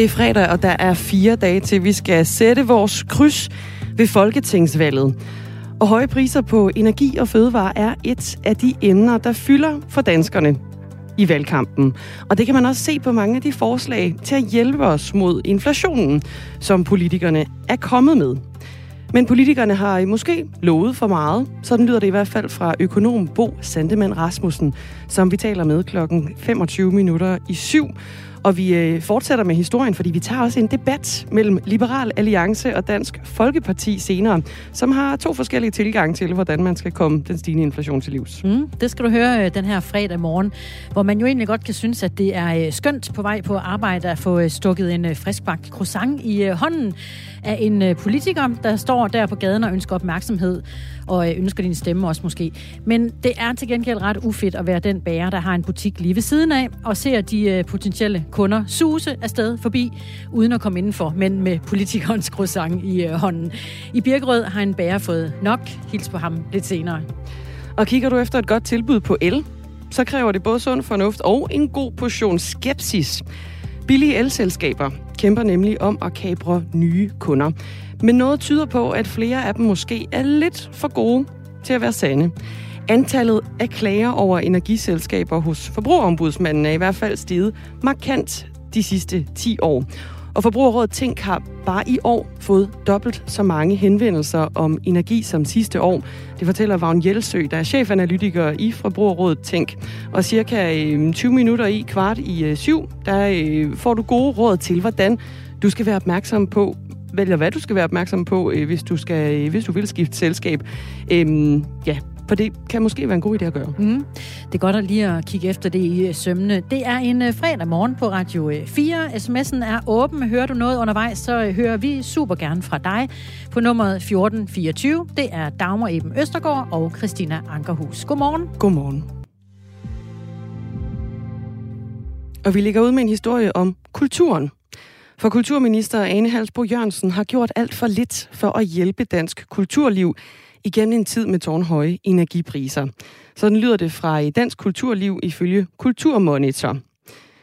Det er fredag, og der er fire dage til, vi skal sætte vores kryds ved Folketingsvalget. Og høje priser på energi og fødevare er et af de emner, der fylder for danskerne i valgkampen. Og det kan man også se på mange af de forslag til at hjælpe os mod inflationen, som politikerne er kommet med. Men politikerne har måske lovet for meget. Sådan lyder det i hvert fald fra økonom Bo Sandemann Rasmussen, som vi taler med klokken 25 minutter i syv. Og vi øh, fortsætter med historien, fordi vi tager også en debat mellem Liberal Alliance og Dansk Folkeparti senere, som har to forskellige tilgange til, hvordan man skal komme den stigende inflation til livs. Mm, det skal du høre øh, den her fredag morgen, hvor man jo egentlig godt kan synes, at det er øh, skønt på vej på arbejde at få øh, stukket en øh, friskbagt croissant i øh, hånden af en øh, politiker, der står der på gaden og ønsker opmærksomhed og øh, ønsker din stemme også måske. Men det er til gengæld ret ufedt at være den bærer, der har en butik lige ved siden af og ser de øh, potentielle kunder suse afsted forbi, uden at komme indenfor, men med politikernes croissant i øh, hånden. I Birkerød har en bærer fået nok. Hils på ham lidt senere. Og kigger du efter et godt tilbud på el, så kræver det både sund fornuft og en god portion skepsis. Billige elselskaber kæmper nemlig om at kapre nye kunder. Men noget tyder på, at flere af dem måske er lidt for gode til at være sande. Antallet af klager over energiselskaber hos forbrugerombudsmanden er i hvert fald steget markant de sidste 10 år. Og Forbrugerrådet Tænk har bare i år fået dobbelt så mange henvendelser om energi som sidste år. Det fortæller Vagn Jelsø, der er chefanalytiker i Forbrugerrådet Tænk. Og cirka øh, 20 minutter i kvart i øh, syv, der øh, får du gode råd til, hvordan du skal være opmærksom på, eller hvad du skal være opmærksom på, hvis du, skal, hvis du vil skifte selskab. Øhm, ja, for det kan måske være en god idé at gøre. Mm. Det er godt at lige at kigge efter det i øh, sømne. Det er en øh, fredag morgen på Radio 4. Øh, SMS'en er åben. Hører du noget undervejs, så hører vi super gerne fra dig på nummeret 1424. Det er Dagmar Eben Østergaard og Christina Ankerhus. Godmorgen. Godmorgen. Og vi ligger ud med en historie om kulturen. For kulturminister Ane Halsbo Jørgensen har gjort alt for lidt for at hjælpe dansk kulturliv igennem en tid med tårnhøje energipriser. Sådan lyder det fra Dansk Kulturliv ifølge Kulturmonitor.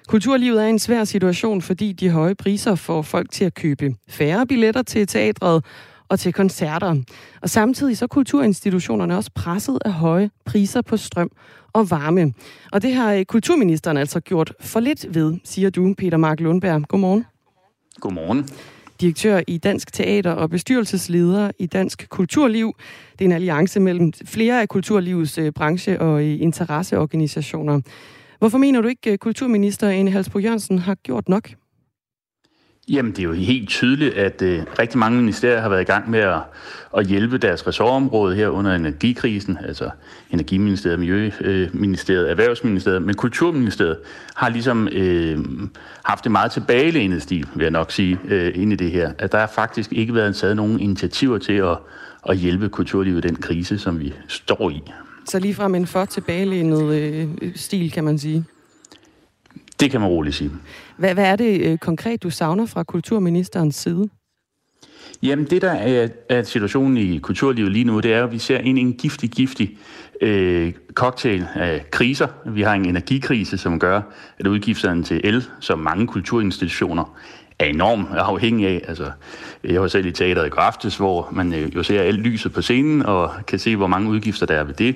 Kulturlivet er i en svær situation, fordi de høje priser får folk til at købe færre billetter til teatret og til koncerter. Og samtidig så er kulturinstitutionerne også presset af høje priser på strøm og varme. Og det har øh, kulturministeren altså gjort for lidt ved, siger du, Peter Mark Lundberg. Godmorgen. Godmorgen direktør i Dansk Teater og bestyrelsesleder i Dansk Kulturliv. Det er en alliance mellem flere af kulturlivets øh, branche- og øh, interesseorganisationer. Hvorfor mener du ikke, at kulturminister Ane Halsbro Jørgensen har gjort nok? Jamen, det er jo helt tydeligt, at øh, rigtig mange ministerier har været i gang med at, at hjælpe deres ressortområde her under energikrisen, altså Energiministeriet, Miljøministeriet, øh, Erhvervsministeriet, men Kulturministeriet har ligesom øh, haft det meget tilbagelænet stil, vil jeg nok sige, øh, ind i det her. At der har faktisk ikke været taget nogen initiativer til at, at hjælpe kulturlivet i den krise, som vi står i. Så ligefrem en for tilbagelænet øh, stil, kan man sige? Det kan man roligt sige. Hvad, hvad er det øh, konkret, du savner fra kulturministerens side? Jamen, det der er, er situationen i kulturlivet lige nu, det er, at vi ser ind i en giftig, giftig øh, cocktail af kriser. Vi har en energikrise, som gør, at udgifterne til el, som mange kulturinstitutioner er enormt afhængig af. Altså, jeg var selv i teateret i Graftes, hvor man øh, jo ser alt lyset på scenen og kan se, hvor mange udgifter der er ved det.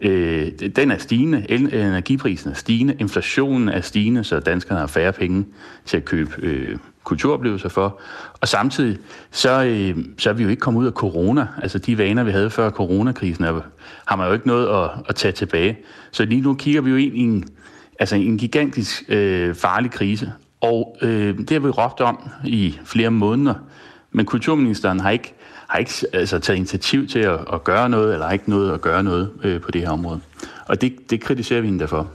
Øh, den er stigende, energiprisen er stigende, inflationen er stigende, så danskerne har færre penge til at købe øh, kulturoplevelser for. Og samtidig, så, øh, så er vi jo ikke kommet ud af corona. Altså de vaner, vi havde før coronakrisen, er, har man jo ikke noget at, at tage tilbage. Så lige nu kigger vi jo ind i en, altså en gigantisk øh, farlig krise. Og øh, det har vi råbt om i flere måneder, men kulturministeren har ikke, har ikke altså, taget initiativ til at, at gøre noget, eller har ikke noget at gøre noget øh, på det her område. Og det, det kritiserer vi hende derfor.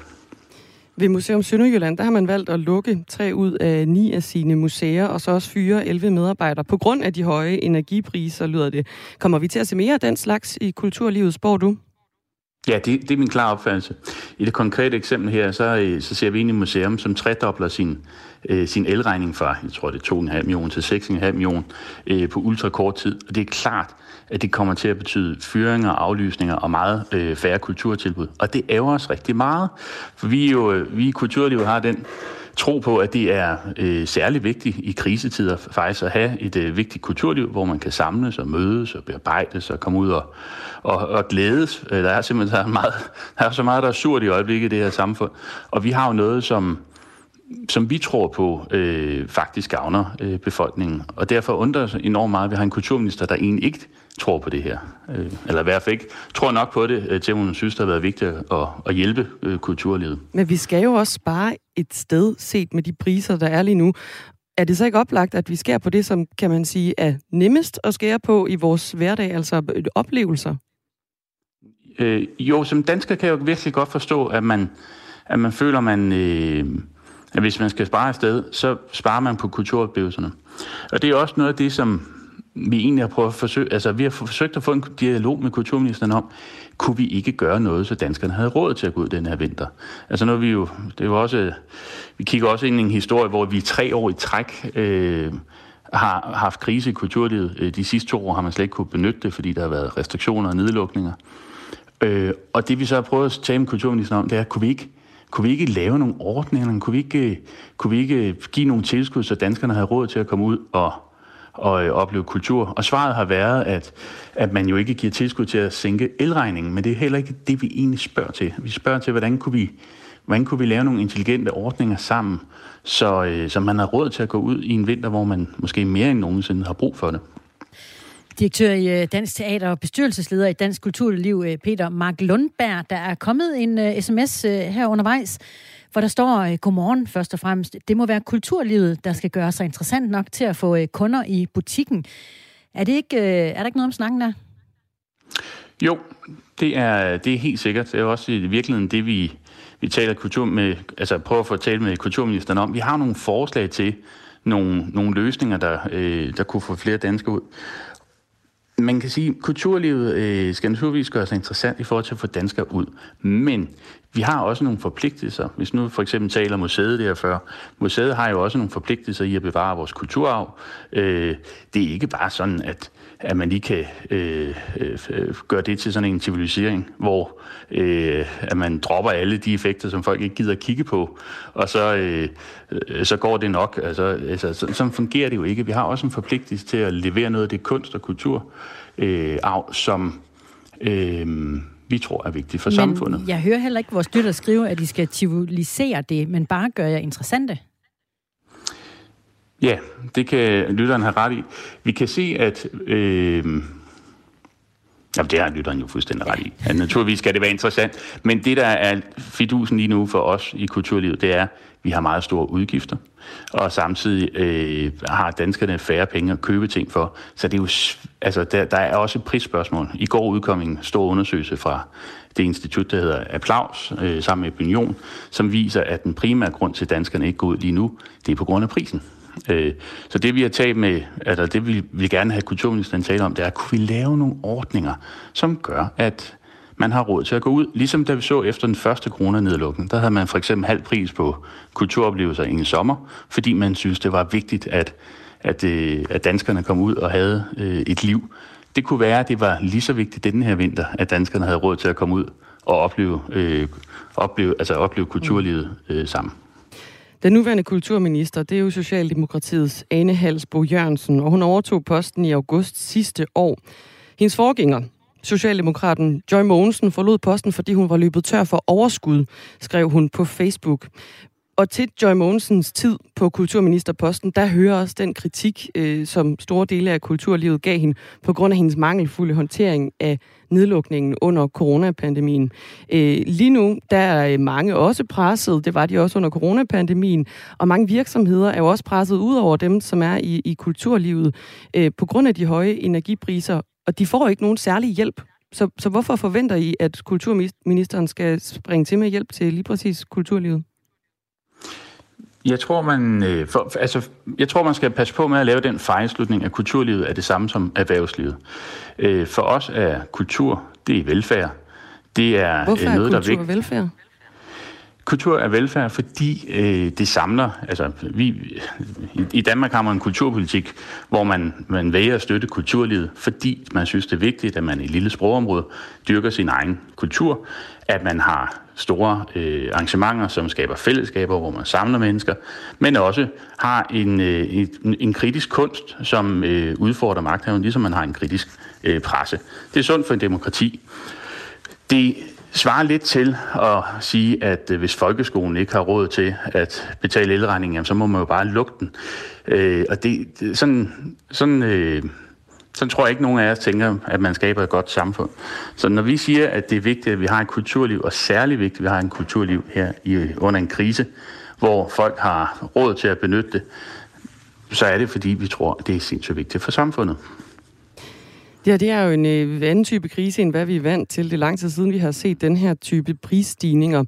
Ved Museum Sønderjylland, der har man valgt at lukke tre ud af ni af sine museer, og så også fyre 11 medarbejdere på grund af de høje energipriser, lyder det. Kommer vi til at se mere af den slags i kulturlivet, spår du? Ja, det, det er min klare opfattelse. I det konkrete eksempel her, så, øh, så ser vi ind i museum, som tredobler sin, øh, sin elregning fra, jeg tror det er 2,5 millioner til 6,5 millioner øh, på ultrakort tid. Og det er klart, at det kommer til at betyde fyringer, aflysninger og meget øh, færre kulturtilbud. Og det ærger os rigtig meget, for vi, jo, øh, vi i kulturlivet har den tro på, at det er øh, særlig vigtigt i krisetider faktisk at have et øh, vigtigt kulturliv, hvor man kan samles og mødes og bearbejdes og komme ud og, og, og glædes. Øh, der er simpelthen så meget, der er så meget, der er surt i øjeblikket i det her samfund. Og vi har jo noget, som, som vi tror på øh, faktisk gavner øh, befolkningen. Og derfor undrer det enormt meget, at vi har en kulturminister, der egentlig ikke tror på det her. Øh, eller i hvert fald ikke tror nok på det, øh, til hun synes, det har været vigtigt at, at hjælpe øh, kulturlivet. Men vi skal jo også spare et sted, set med de priser, der er lige nu. Er det så ikke oplagt, at vi skærer på det, som kan man sige er nemmest at skære på i vores hverdag, altså oplevelser? Øh, jo, som dansker kan jeg jo virkelig godt forstå, at man, at man føler, man, øh, at hvis man skal spare et sted, så sparer man på kulturoplevelserne. Og det er også noget af det, som vi egentlig har prøvet at forsøge, altså vi har forsøgt at få en dialog med kulturministeren om, kunne vi ikke gøre noget, så danskerne havde råd til at gå ud den her vinter. Altså når vi jo, det var også, vi kigger også ind i en historie, hvor vi tre år i træk øh, har haft krise i kulturlivet. Øh, de sidste to år har man slet ikke kunne benytte det, fordi der har været restriktioner og nedlukninger. Øh, og det vi så har prøvet at tale med kulturministeren om, det er, kunne vi ikke, kunne vi ikke lave nogle ordninger? Kunne vi ikke, kunne vi ikke give nogle tilskud, så danskerne havde råd til at komme ud og og øh, opleve kultur. Og svaret har været, at, at man jo ikke giver tilskud til at sænke elregningen, men det er heller ikke det, vi egentlig spørger til. Vi spørger til, hvordan kunne vi, hvordan kunne vi lave nogle intelligente ordninger sammen, så, øh, så man har råd til at gå ud i en vinter, hvor man måske mere end nogensinde har brug for det. Direktør i øh, Dansk Teater og bestyrelsesleder i Dansk Kulturliv, øh, Peter Mark Lundberg. Der er kommet en øh, sms her undervejs, hvor der står, godmorgen først og fremmest. Det må være kulturlivet, der skal gøre sig interessant nok til at få kunder i butikken. Er, det ikke, er der ikke noget om snakken der? Jo, det er, det er helt sikkert. Det er også i virkeligheden det, vi, vi taler kultur med, altså prøver at få tale med kulturministeren om. Vi har nogle forslag til nogle, nogle løsninger, der, øh, der kunne få flere danskere ud man kan sige, at kulturlivet øh, skal naturligvis gøre sig interessant i forhold til at få danskere ud. Men vi har også nogle forpligtelser. Hvis nu for eksempel taler museet der før. Museet har jo også nogle forpligtelser i at bevare vores kulturarv. Øh, det er ikke bare sådan, at at man lige kan øh, øh, gøre det til sådan en civilisering, hvor øh, at man dropper alle de effekter, som folk ikke gider at kigge på, og så, øh, så går det nok. Altså, altså, så, sådan fungerer det jo ikke. Vi har også en forpligtelse til at levere noget af det kunst- og kulturarv, øh, som øh, vi tror er vigtigt for men samfundet. jeg hører heller ikke vores lytter skrive, at de skal civilisere det, men bare gøre jer interessante. Ja, det kan lytteren have ret i. Vi kan se, at... Øh, Jamen, det har lytteren jo fuldstændig ret i. Ja, naturligvis skal det være interessant. Men det, der er fidusen lige nu for os i kulturlivet, det er, at vi har meget store udgifter. Og samtidig øh, har danskerne færre penge at købe ting for. Så det er jo, altså, der, der er også et prisspørgsmål. I går udkom en stor undersøgelse fra det institut, der hedder Applaus, øh, sammen med Opinion, som viser, at den primære grund til, at danskerne ikke går ud lige nu, det er på grund af prisen. Øh, så det vi har talt med, altså det vi vil gerne have kulturministeren tale om, det er, kunne vi lave nogle ordninger, som gør, at man har råd til at gå ud. Ligesom da vi så efter den første coronanedlukning, der havde man for eksempel halv pris på kulturoplevelser i en sommer, fordi man synes, det var vigtigt, at, at, øh, at danskerne kom ud og havde øh, et liv. Det kunne være, at det var lige så vigtigt denne her vinter, at danskerne havde råd til at komme ud og opleve, øh, opleve, altså opleve kulturlivet øh, sammen. Den nuværende kulturminister, det er jo Socialdemokratiets Ane Halsbo Jørgensen, og hun overtog posten i august sidste år. Hendes forgænger, Socialdemokraten Joy Mogensen, forlod posten, fordi hun var løbet tør for overskud, skrev hun på Facebook. Og til Joy Mogensens tid på kulturministerposten, der hører også den kritik, øh, som store dele af kulturlivet gav hende, på grund af hendes mangelfulde håndtering af nedlukningen under coronapandemien. Øh, lige nu, der er øh, mange også presset, det var de også under coronapandemien, og mange virksomheder er jo også presset ud over dem, som er i, i kulturlivet, øh, på grund af de høje energipriser, og de får ikke nogen særlig hjælp. Så, så hvorfor forventer I, at kulturministeren skal springe til med hjælp til lige præcis kulturlivet? Jeg tror, man, øh, for, altså, jeg tror, man skal passe på med at lave den fejlslutning, at kulturlivet er det samme som erhvervslivet. Øh, for os er kultur, det er velfærd. Det er Hvorfor noget, er kultur der er velfærd? kultur er velfærd, fordi øh, det samler, altså vi, i, i Danmark har man en kulturpolitik, hvor man, man vælger at støtte kulturlivet, fordi man synes, det er vigtigt, at man i et lille sprogområde dyrker sin egen kultur, at man har store øh, arrangementer, som skaber fællesskaber, hvor man samler mennesker, men også har en, øh, en, en kritisk kunst, som øh, udfordrer magthaveren, ligesom man har en kritisk øh, presse. Det er sundt for en demokrati. Det svarer lidt til at sige, at øh, hvis folkeskolen ikke har råd til at betale elregningen, så må man jo bare lukke den. Øh, og det, det sådan, sådan, øh, så tror jeg ikke, nogen af os tænker, at man skaber et godt samfund. Så når vi siger, at det er vigtigt, at vi har et kulturliv, og særligt vigtigt, at vi har et kulturliv her i, under en krise, hvor folk har råd til at benytte det, så er det, fordi vi tror, at det er sindssygt vigtigt for samfundet. Ja, det er jo en øh, anden type krise, end hvad vi er vant til. Det er lang tid siden, vi har set den her type prisstigninger.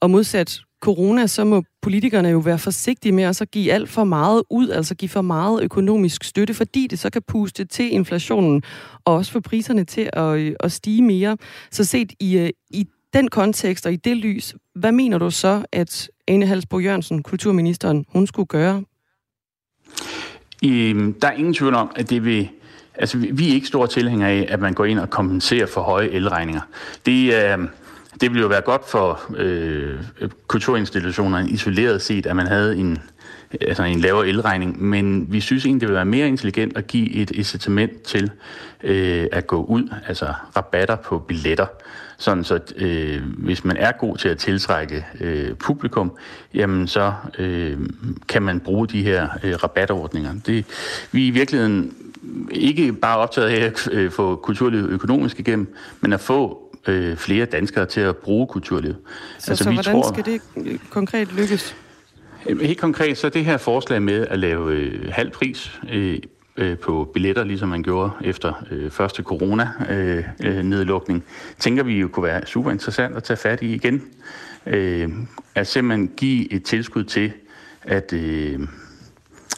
Og modsat corona, så må politikerne jo være forsigtige med at så give alt for meget ud, altså give for meget økonomisk støtte, fordi det så kan puste til inflationen, og også få priserne til at, at stige mere. Så set i, øh, i den kontekst og i det lys, hvad mener du så, at Ane Halsbo Jørgensen, kulturministeren, hun skulle gøre? Øhm, der er ingen tvivl om, at det vil Altså, vi er ikke store tilhængere af, at man går ind og kompenserer for høje elregninger. Det, øh, det ville jo være godt for øh, kulturinstitutionerne isoleret set, at man havde en, altså en lavere elregning, men vi synes egentlig, det vil være mere intelligent at give et incitament til øh, at gå ud, altså rabatter på billetter, sådan så øh, hvis man er god til at tiltrække øh, publikum, jamen så øh, kan man bruge de her øh, rabatordninger. Det, vi er i virkeligheden ikke bare optaget af at øh, få kulturlivet økonomisk igennem, men at få øh, flere danskere til at bruge kulturlivet. Så, altså, så vi hvordan tror, skal det konkret lykkes? Helt konkret så det her forslag med at lave øh, halv pris øh, øh, på billetter, ligesom man gjorde efter øh, første corona-nedlukning, øh, øh, tænker vi jo kunne være super interessant at tage fat i igen. Øh, at simpelthen give et tilskud til, at... Øh,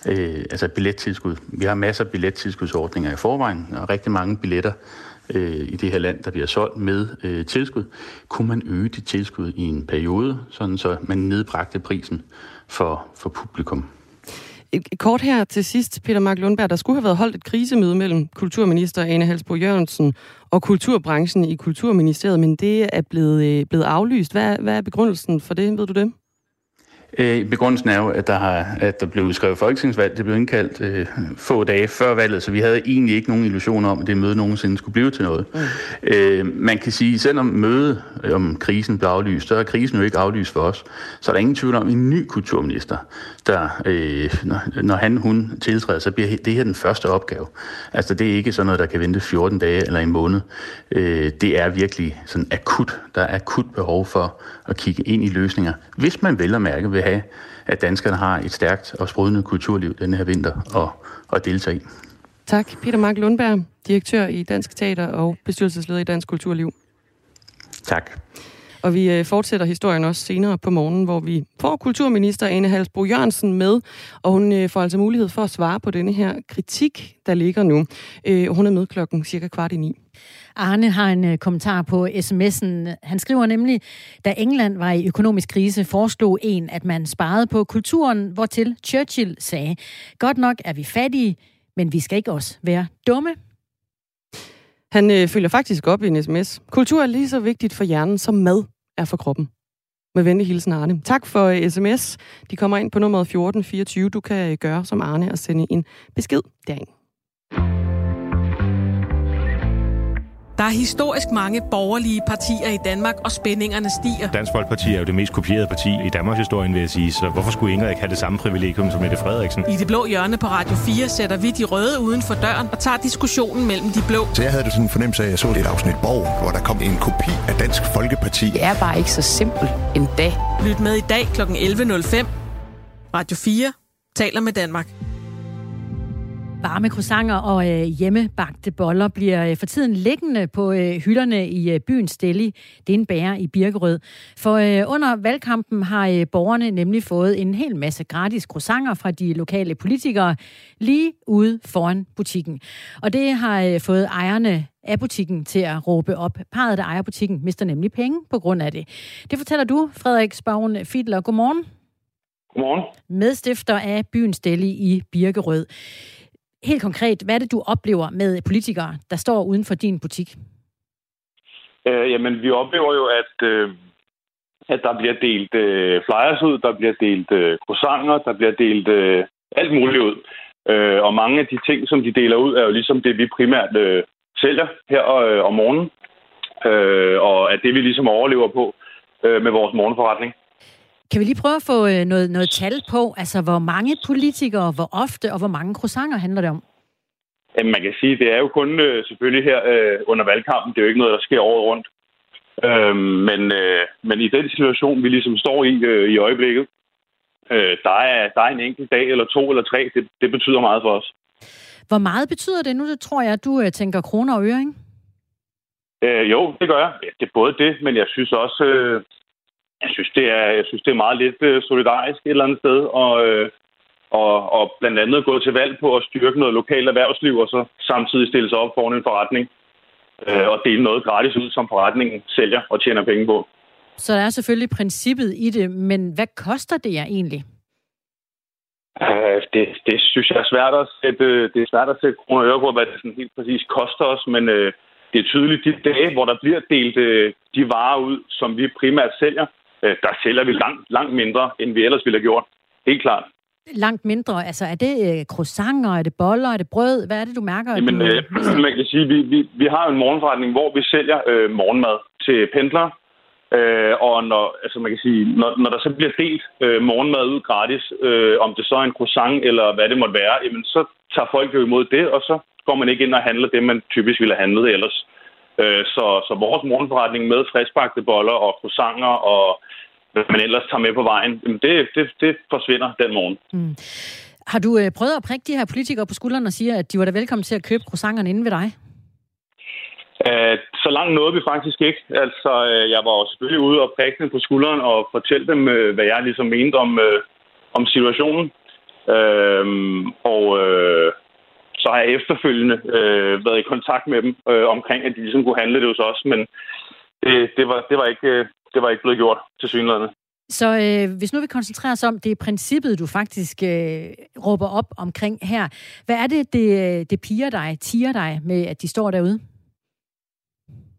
øh, altså billettilskud. Vi har masser af billettilskudsordninger i forvejen, og rigtig mange billetter øh, i det her land, der bliver solgt med øh, tilskud. Kunne man øge det tilskud i en periode, sådan så man nedbragte prisen for, for publikum? Kort her til sidst, Peter Mark Lundberg. Der skulle have været holdt et krisemøde mellem kulturminister Ane Halsbro Jørgensen og kulturbranchen i Kulturministeriet, men det er blevet, øh, blevet aflyst. Hvad, hvad er begrundelsen for det? Ved du det? Øh, begrundelsen er jo, at der, har, at der blev udskrevet folketingsvalg. Det blev indkaldt øh, få dage før valget, så vi havde egentlig ikke nogen illusioner om, at det møde nogensinde skulle blive til noget. Mm. Øh, man kan sige, at selvom mødet om krisen blev aflyst, så er krisen jo ikke aflyst for os. Så er der ingen tvivl om en ny kulturminister, der, øh, når, når han hun tiltræder, så bliver det her den første opgave. Altså det er ikke sådan noget, der kan vente 14 dage eller en måned. Øh, det er virkelig sådan akut. Der er akut behov for at kigge ind i løsninger, hvis man vel at mærke vil have, at danskerne har et stærkt og sprudende kulturliv denne her vinter og, og deltage i. Tak, Peter Mark Lundberg, direktør i Dansk Teater og bestyrelsesleder i Dansk Kulturliv. Tak. Og vi øh, fortsætter historien også senere på morgenen, hvor vi får kulturminister Ane Halsbro Jørgensen med, og hun øh, får altså mulighed for at svare på denne her kritik, der ligger nu. Øh, hun er med klokken cirka kvart i ni. Arne har en øh, kommentar på sms'en. Han skriver nemlig, da England var i økonomisk krise, foreslog en, at man sparede på kulturen, hvortil Churchill sagde, godt nok er vi fattige, men vi skal ikke også være dumme. Han øh, følger faktisk op i en sms. Kultur er lige så vigtigt for hjernen som mad er for kroppen. Med venlig hilsen, Arne. Tak for øh, uh, sms. De kommer ind på nummeret 1424. Du kan uh, gøre som Arne og sende en besked derind. Der er historisk mange borgerlige partier i Danmark, og spændingerne stiger. Dansk Folkeparti er jo det mest kopierede parti i Danmarks historie, vil jeg sige. Så hvorfor skulle Ingrid ikke have det samme privilegium som Mette Frederiksen? I det blå hjørne på Radio 4 sætter vi de røde uden for døren og tager diskussionen mellem de blå. Så jeg havde det sådan en fornemmelse af, at jeg så et afsnit Borg, hvor der kom en kopi af Dansk Folkeparti. Det er bare ikke så simpelt en dag. Lyt med i dag kl. 11.05. Radio 4 taler med Danmark. Varme croissanter og øh, hjemmebagte boller bliver øh, for tiden liggende på øh, hylderne i øh, byens Steli. Det er en bærer i Birkerød. For øh, under valgkampen har øh, borgerne nemlig fået en hel masse gratis croissanter fra de lokale politikere lige ude foran butikken. Og det har øh, fået ejerne af butikken til at råbe op. Parret, der ejer butikken, mister nemlig penge på grund af det. Det fortæller du, Frederik Spavn Fiedler. Godmorgen. Godmorgen. Medstifter af byens Deli i Birkerød. Helt konkret, hvad er det, du oplever med politikere, der står uden for din butik? Øh, jamen, vi oplever jo, at, øh, at der bliver delt øh, flyers ud, der bliver delt øh, croissanter, der bliver delt øh, alt muligt ud. Øh, og mange af de ting, som de deler ud, er jo ligesom det, vi primært øh, sælger her øh, om morgenen. Øh, og at det, vi ligesom overlever på øh, med vores morgenforretning. Kan vi lige prøve at få øh, noget, noget tal på, altså hvor mange politikere, hvor ofte og hvor mange croissanter handler det om? Jamen, man kan sige, det er jo kun øh, selvfølgelig her øh, under valgkampen. Det er jo ikke noget, der sker året rundt. Øh, men, øh, men i den situation, vi ligesom står i øh, i øjeblikket, øh, der, er, der er en enkelt dag eller to eller tre. Det, det betyder meget for os. Hvor meget betyder det nu? Det tror jeg, at du øh, tænker kroner og øre, ikke? Øh, jo, det gør jeg. Ja, det er både det, men jeg synes også, øh, jeg synes, det er, jeg synes, det er meget lidt øh, solidarisk et eller andet sted, og, øh, og, og blandt andet gå til valg på at styrke noget lokalt erhvervsliv, og så samtidig stille sig op foran en forretning øh, og dele noget gratis ud, som forretningen sælger og tjener penge på. Så der er selvfølgelig princippet i det, men hvad koster det jer egentlig? Uh, det, det synes jeg er svært at sætte, det er svært at sætte kroner og øre på, hvad det sådan helt præcis koster os, men uh, det er tydeligt, de dage, hvor der bliver delt uh, de varer ud, som vi primært sælger, uh, der sælger vi langt, langt mindre, end vi ellers ville have gjort. Helt klart. Langt mindre? Altså er det uh, croissanter, er det boller, er det brød? Hvad er det, du mærker? Jamen, du, uh, man kan sige, vi, vi, vi har en morgenforretning, hvor vi sælger uh, morgenmad til pendlere, Øh, og når, altså man kan sige, når, når der så bliver delt øh, morgenmad ud gratis, øh, om det så er en croissant eller hvad det måtte være, jamen så tager folk jo imod det, og så går man ikke ind og handler det, man typisk ville have handlet ellers. Øh, så, så vores morgenforretning med friskbagte boller og croissanter og hvad man ellers tager med på vejen, det, det, det forsvinder den morgen. Mm. Har du øh, prøvet at prikke de her politikere på skulderen og sige, at de var da velkommen til at købe croissanterne inde ved dig? Uh, så langt nåede vi faktisk ikke. Altså, uh, jeg var jo selvfølgelig ude og prikke dem på skulderen og fortælle dem, uh, hvad jeg ligesom mente om, uh, om situationen. Uh, og uh, så har jeg efterfølgende uh, været i kontakt med dem uh, omkring, at de ligesom kunne handle det hos os, men det, det, var, det, var, ikke, uh, det var ikke blevet gjort til synligheden. Så øh, hvis nu vi koncentrerer os om, det er princippet, du faktisk øh, råber op omkring her. Hvad er det, det, det piger dig, tiger dig med, at de står derude?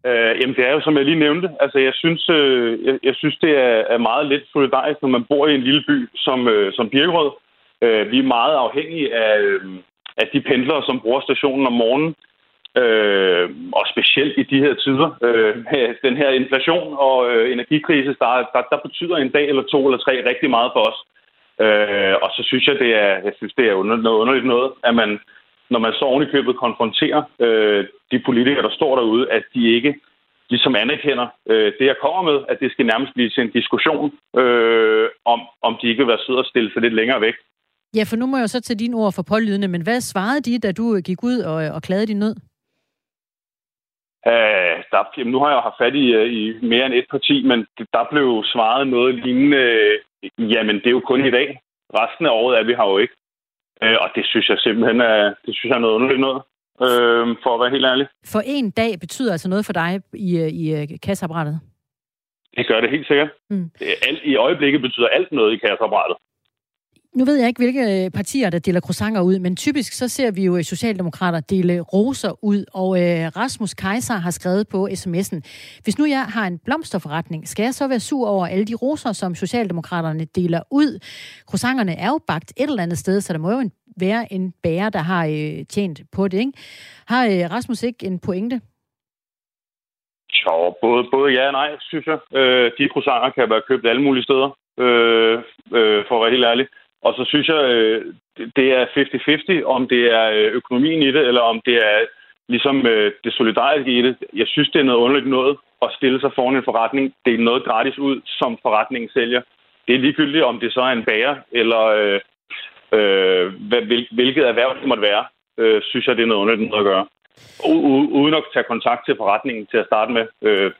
Øh, jamen, det er jo, som jeg lige nævnte. Altså, jeg synes, øh, jeg, jeg synes det er, er meget lidt solidarisk, når man bor i en lille by som, øh, som Birkerød. Øh, vi er meget afhængige af, øh, at de pendlere, som bruger stationen om morgenen. Øh, og specielt i de her tider. Øh, den her inflation og øh, energikrise, der, der, der betyder en dag eller to eller tre rigtig meget for os. Øh, og så synes jeg, det er, jeg synes, det er noget underligt noget, at man når man så oven i købet konfronterer øh, de politikere, der står derude, at de ikke ligesom anerkender øh, det, jeg kommer med, at det skal nærmest blive til en diskussion øh, om, om de ikke vil være søde og stille sig lidt længere væk. Ja, for nu må jeg så til dine ord for pålydende, men hvad svarede de, da du gik ud og, og klagede din nød? Uh, der, jamen, nu har jeg haft fat i, uh, i mere end et parti, men der blev svaret noget lignende, uh, jamen det er jo kun i dag. Resten af året er vi her jo ikke. Øh, og det synes jeg simpelthen er, det synes jeg er noget underligt noget, øh, for at være helt ærlig. For en dag betyder altså noget for dig i, i øh, kasseapparatet? Det gør det helt sikkert. Mm. Alt, I øjeblikket betyder alt noget i kasseapparatet. Nu ved jeg ikke, hvilke øh, partier, der deler croissanter ud, men typisk så ser vi jo øh, Socialdemokrater dele roser ud, og øh, Rasmus Kaiser har skrevet på sms'en, hvis nu jeg har en blomsterforretning, skal jeg så være sur over alle de roser, som Socialdemokraterne deler ud? Croissanterne er jo bagt et eller andet sted, så der må jo være en bærer, der har øh, tjent på det, ikke? Har øh, Rasmus ikke en pointe? Jo, både, både ja og nej, synes jeg. Øh, de croissanter kan være købt alle mulige steder, øh, øh, for at være helt ærlig. Og så synes jeg, øh, det er 50-50, om det er øh, økonomien i det, eller om det er ligesom øh, det solidariske i det. Jeg synes, det er noget underligt noget at stille sig foran en forretning. Det er noget gratis ud, som forretningen sælger. Det er ligegyldigt, om det så er en bager, eller øh, øh, hvilket erhverv det måtte være. øh, synes jeg, det er noget underligt noget at gøre. U- u- uden at tage kontakt til forretningen til at starte med, øh,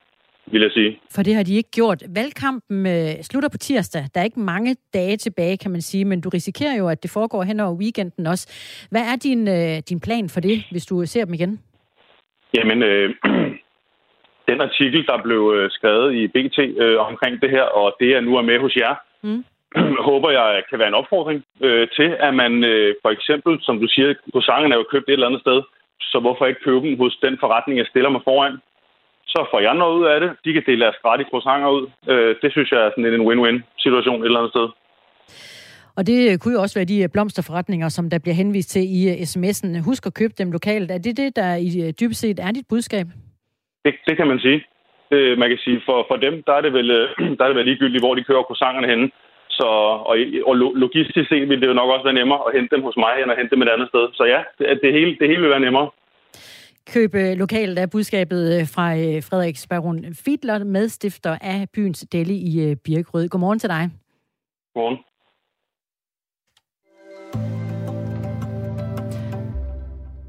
vil jeg sige. For det har de ikke gjort. Valgkampen øh, slutter på tirsdag. Der er ikke mange dage tilbage, kan man sige, men du risikerer jo, at det foregår hen over weekenden også. Hvad er din, øh, din plan for det, hvis du ser dem igen? Jamen, øh, den artikel, der blev øh, skrevet i BT øh, omkring det her, og det, jeg nu er med hos jer, Mm. håber jeg kan være en opfordring øh, til, at man øh, for eksempel, som du siger, croissanten er jo købt et eller andet sted, så hvorfor ikke købe dem hos den forretning, jeg stiller mig foran? Så får jeg noget ud af det. De kan dele deres gratis croissanter ud. Øh, det synes jeg er sådan en win-win situation et eller andet sted. Og det øh, kunne jo også være de øh, blomsterforretninger, som der bliver henvist til i øh, sms'en. Husk at købe dem lokalt. Er det det, der i dybest set er dit budskab? Det, det kan man sige. Det, man kan sige, for, for dem, der er, det vel, der er det vel ligegyldigt, hvor de kører croissanterne henne. Så, og, og lo- logistisk set vil det jo nok også være nemmere at hente dem hos mig, end at hente dem et andet sted. Så ja, det, det, hele, det hele vil være nemmere. Køb øh, lokalt er budskabet øh, fra øh, Frederiks Baron Fiedler, medstifter af byens deli i øh, Birkerød. Godmorgen til dig. Godmorgen.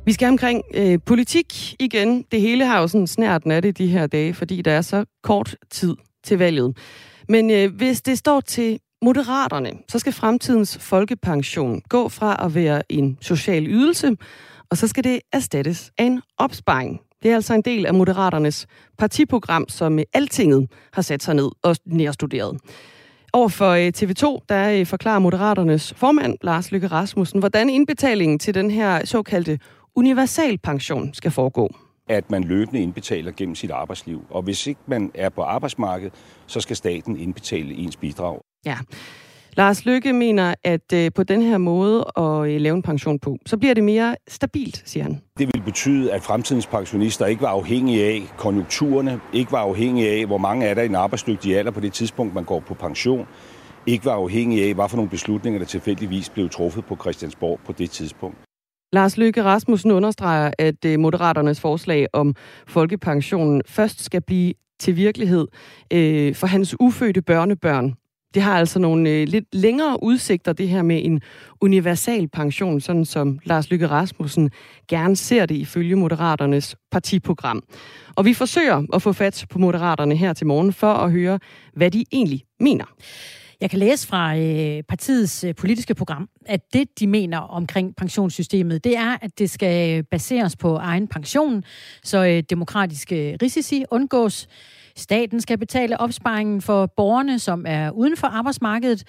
Vi skal omkring øh, politik igen. Det hele har jo sådan snært af det de her dage, fordi der er så kort tid til valget. Men øh, hvis det står til Moderaterne, så skal fremtidens folkepension gå fra at være en social ydelse, og så skal det erstattes af en opsparing. Det er altså en del af Moderaternes partiprogram, som øh, Altinget har sat sig ned og nærstuderet. Over for øh, TV2, der øh, forklarer Moderaternes formand, Lars Lykke Rasmussen, hvordan indbetalingen til den her såkaldte universalpension skal foregå. at man løbende indbetaler gennem sit arbejdsliv. Og hvis ikke man er på arbejdsmarkedet, så skal staten indbetale ens bidrag. Ja. Lars Lykke mener, at øh, på den her måde at øh, lave en pension på, så bliver det mere stabilt, siger han. Det vil betyde, at fremtidens pensionister ikke var afhængige af konjunkturerne, ikke var afhængige af, hvor mange er der i den arbejdsdygtige alder på det tidspunkt, man går på pension, ikke var afhængige af, hvad for nogle beslutninger, der tilfældigvis blev truffet på Christiansborg på det tidspunkt. Lars Løkke Rasmussen understreger, at øh, Moderaternes forslag om folkepensionen først skal blive til virkelighed øh, for hans ufødte børnebørn. Det har altså nogle øh, lidt længere udsigter, det her med en universal pension, sådan som Lars Lykke Rasmussen gerne ser det ifølge Moderaternes partiprogram. Og vi forsøger at få fat på Moderaterne her til morgen for at høre, hvad de egentlig mener. Jeg kan læse fra øh, partiets øh, politiske program, at det, de mener omkring pensionssystemet, det er, at det skal baseres på egen pension, så øh, demokratiske risici undgås. Staten skal betale opsparingen for borgerne, som er uden for arbejdsmarkedet,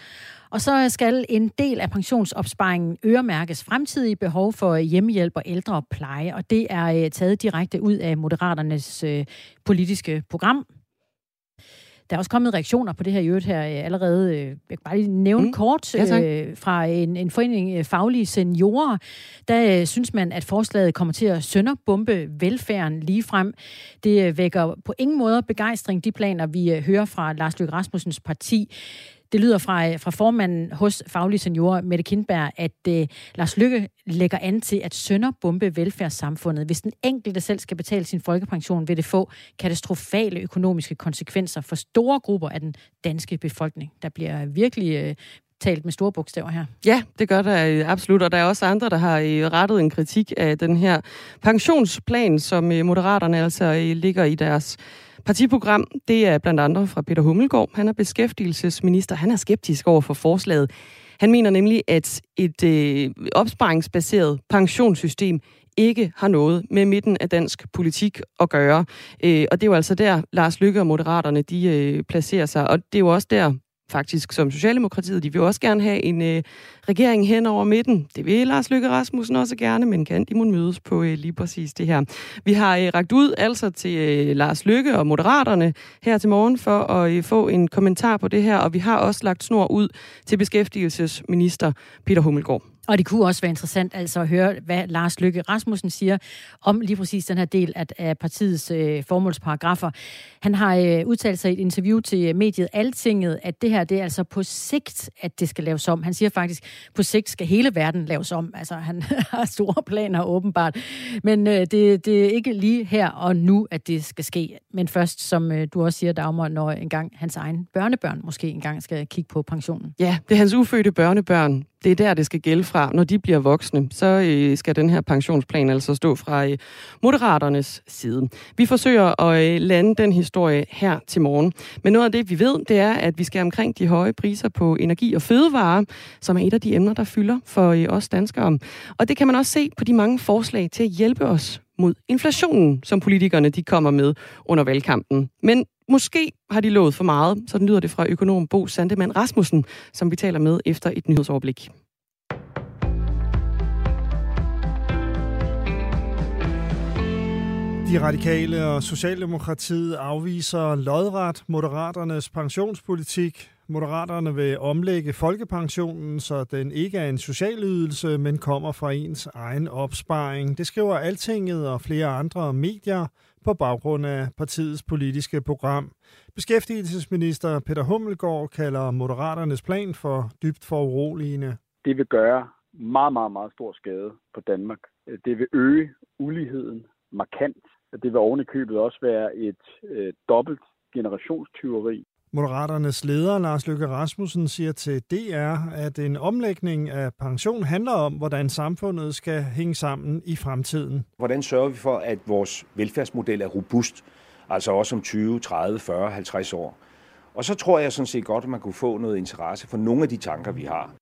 og så skal en del af pensionsopsparingen øremærkes fremtidige behov for hjemmehjælp og ældre og pleje, og det er øh, taget direkte ud af Moderaternes øh, politiske program. Der er også kommet reaktioner på det her i øvrigt her øh, allerede. øh, Jeg kan bare lige nævne Mm. kort Ja, tak. øh, fra en, en forening faglige seniorer. Der øh, synes man, at forslaget kommer til at sønderbombe velfærden lige frem. Det øh, vækker på ingen måde begejstring, de planer, vi øh, hører fra Lars Løkke Rasmussens parti. Det lyder fra, øh, fra formanden hos Faglige Seniorer, Mette Kindberg, at øh, Lars Lykke lægger an til at sønderbombe velfærdssamfundet. Hvis den enkelte selv skal betale sin folkepension, vil det få katastrofale økonomiske konsekvenser for store grupper af den danske befolkning. Der bliver virkelig øh, talt med store bogstaver her. Ja, det gør der øh, absolut, og der er også andre, der har øh, rettet en kritik af den her pensionsplan, som Moderaterne altså ligger i deres partiprogram. Det er blandt andre fra Peter Hummelgaard. Han er beskæftigelsesminister. Han er skeptisk over for forslaget. Han mener nemlig, at et øh, opsparingsbaseret pensionssystem ikke har noget med midten af dansk politik at gøre. Øh, og det er jo altså der, Lars Lykke og Moderaterne, de øh, placerer sig. Og det er jo også der, faktisk som Socialdemokratiet, de vil også gerne have en øh, regering hen over midten. Det vil Lars Løkke Rasmussen også gerne, men kan de må mødes på øh, lige præcis det her. Vi har øh, ragt ud altså til øh, Lars Løkke og Moderaterne her til morgen for at øh, få en kommentar på det her, og vi har også lagt snor ud til beskæftigelsesminister Peter Hummelgaard. Og det kunne også være interessant altså at høre, hvad Lars Lykke Rasmussen siger om lige præcis den her del af, partiets øh, formålsparagrafer. Han har øh, udtalt sig i et interview til mediet Altinget, at det her det er altså på sigt, at det skal laves om. Han siger faktisk, på sigt skal hele verden laves om. Altså han har store planer åbenbart. Men øh, det, det er ikke lige her og nu, at det skal ske. Men først, som øh, du også siger, Dagmar, når engang hans egen børnebørn måske engang skal kigge på pensionen. Ja, det er hans ufødte børnebørn, det er der, det skal gælde fra. Når de bliver voksne, så øh, skal den her pensionsplan altså stå fra øh, Moderaternes side. Vi forsøger at øh, lande den historie her til morgen. Men noget af det, vi ved, det er, at vi skal omkring de høje priser på energi og fødevarer, som er et af de emner, der fylder for øh, os danskere. Og det kan man også se på de mange forslag til at hjælpe os mod inflationen, som politikerne de kommer med under valgkampen. Men måske har de lovet for meget, så den lyder det fra økonom Bo Sandemann Rasmussen, som vi taler med efter et nyhedsoverblik. De radikale og Socialdemokratiet afviser lodret Moderaternes pensionspolitik. Moderaterne vil omlægge folkepensionen, så den ikke er en social ydelse, men kommer fra ens egen opsparing. Det skriver Altinget og flere andre medier på baggrund af partiets politiske program. Beskæftigelsesminister Peter Hummelgaard kalder Moderaternes plan for dybt foruroligende. Det vil gøre meget, meget, meget stor skade på Danmark. Det vil øge uligheden markant. Det vil oven i købet også være et øh, dobbelt generationstyveri. Moderaternes leder, Lars Løkke Rasmussen, siger til DR, at en omlægning af pension handler om, hvordan samfundet skal hænge sammen i fremtiden. Hvordan sørger vi for, at vores velfærdsmodel er robust, altså også om 20, 30, 40, 50 år? Og så tror jeg sådan set godt, at man kunne få noget interesse for nogle af de tanker, vi har.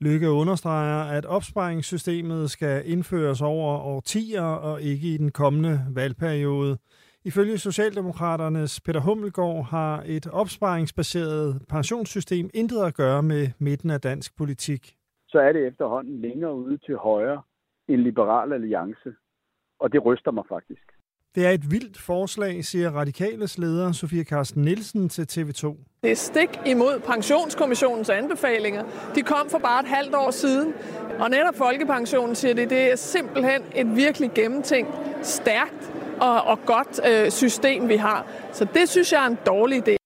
Lykke understreger, at opsparingssystemet skal indføres over årtier og ikke i den kommende valgperiode. Ifølge Socialdemokraternes Peter Hummelgaard har et opsparingsbaseret pensionssystem intet at gøre med midten af dansk politik. Så er det efterhånden længere ude til højre en liberal alliance, og det ryster mig faktisk. Det er et vildt forslag, siger Radikales leder Sofie Carsten Nielsen til TV2. Det er stik imod pensionskommissionens anbefalinger. De kom for bare et halvt år siden, og netop Folkepensionen siger det, det er simpelthen et virkelig gennemtænkt, stærkt og, og godt øh, system, vi har. Så det synes jeg er en dårlig idé.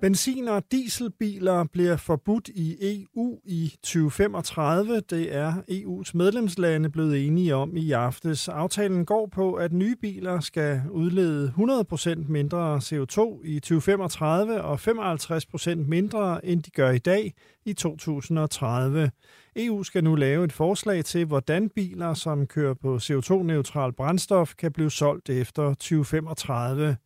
Benzin- og dieselbiler bliver forbudt i EU i 2035. Det er EU's medlemslande blevet enige om i aftes. Aftalen går på, at nye biler skal udlede 100% mindre CO2 i 2035 og 55% mindre, end de gør i dag i 2030. EU skal nu lave et forslag til, hvordan biler, som kører på CO2-neutral brændstof, kan blive solgt efter 2035.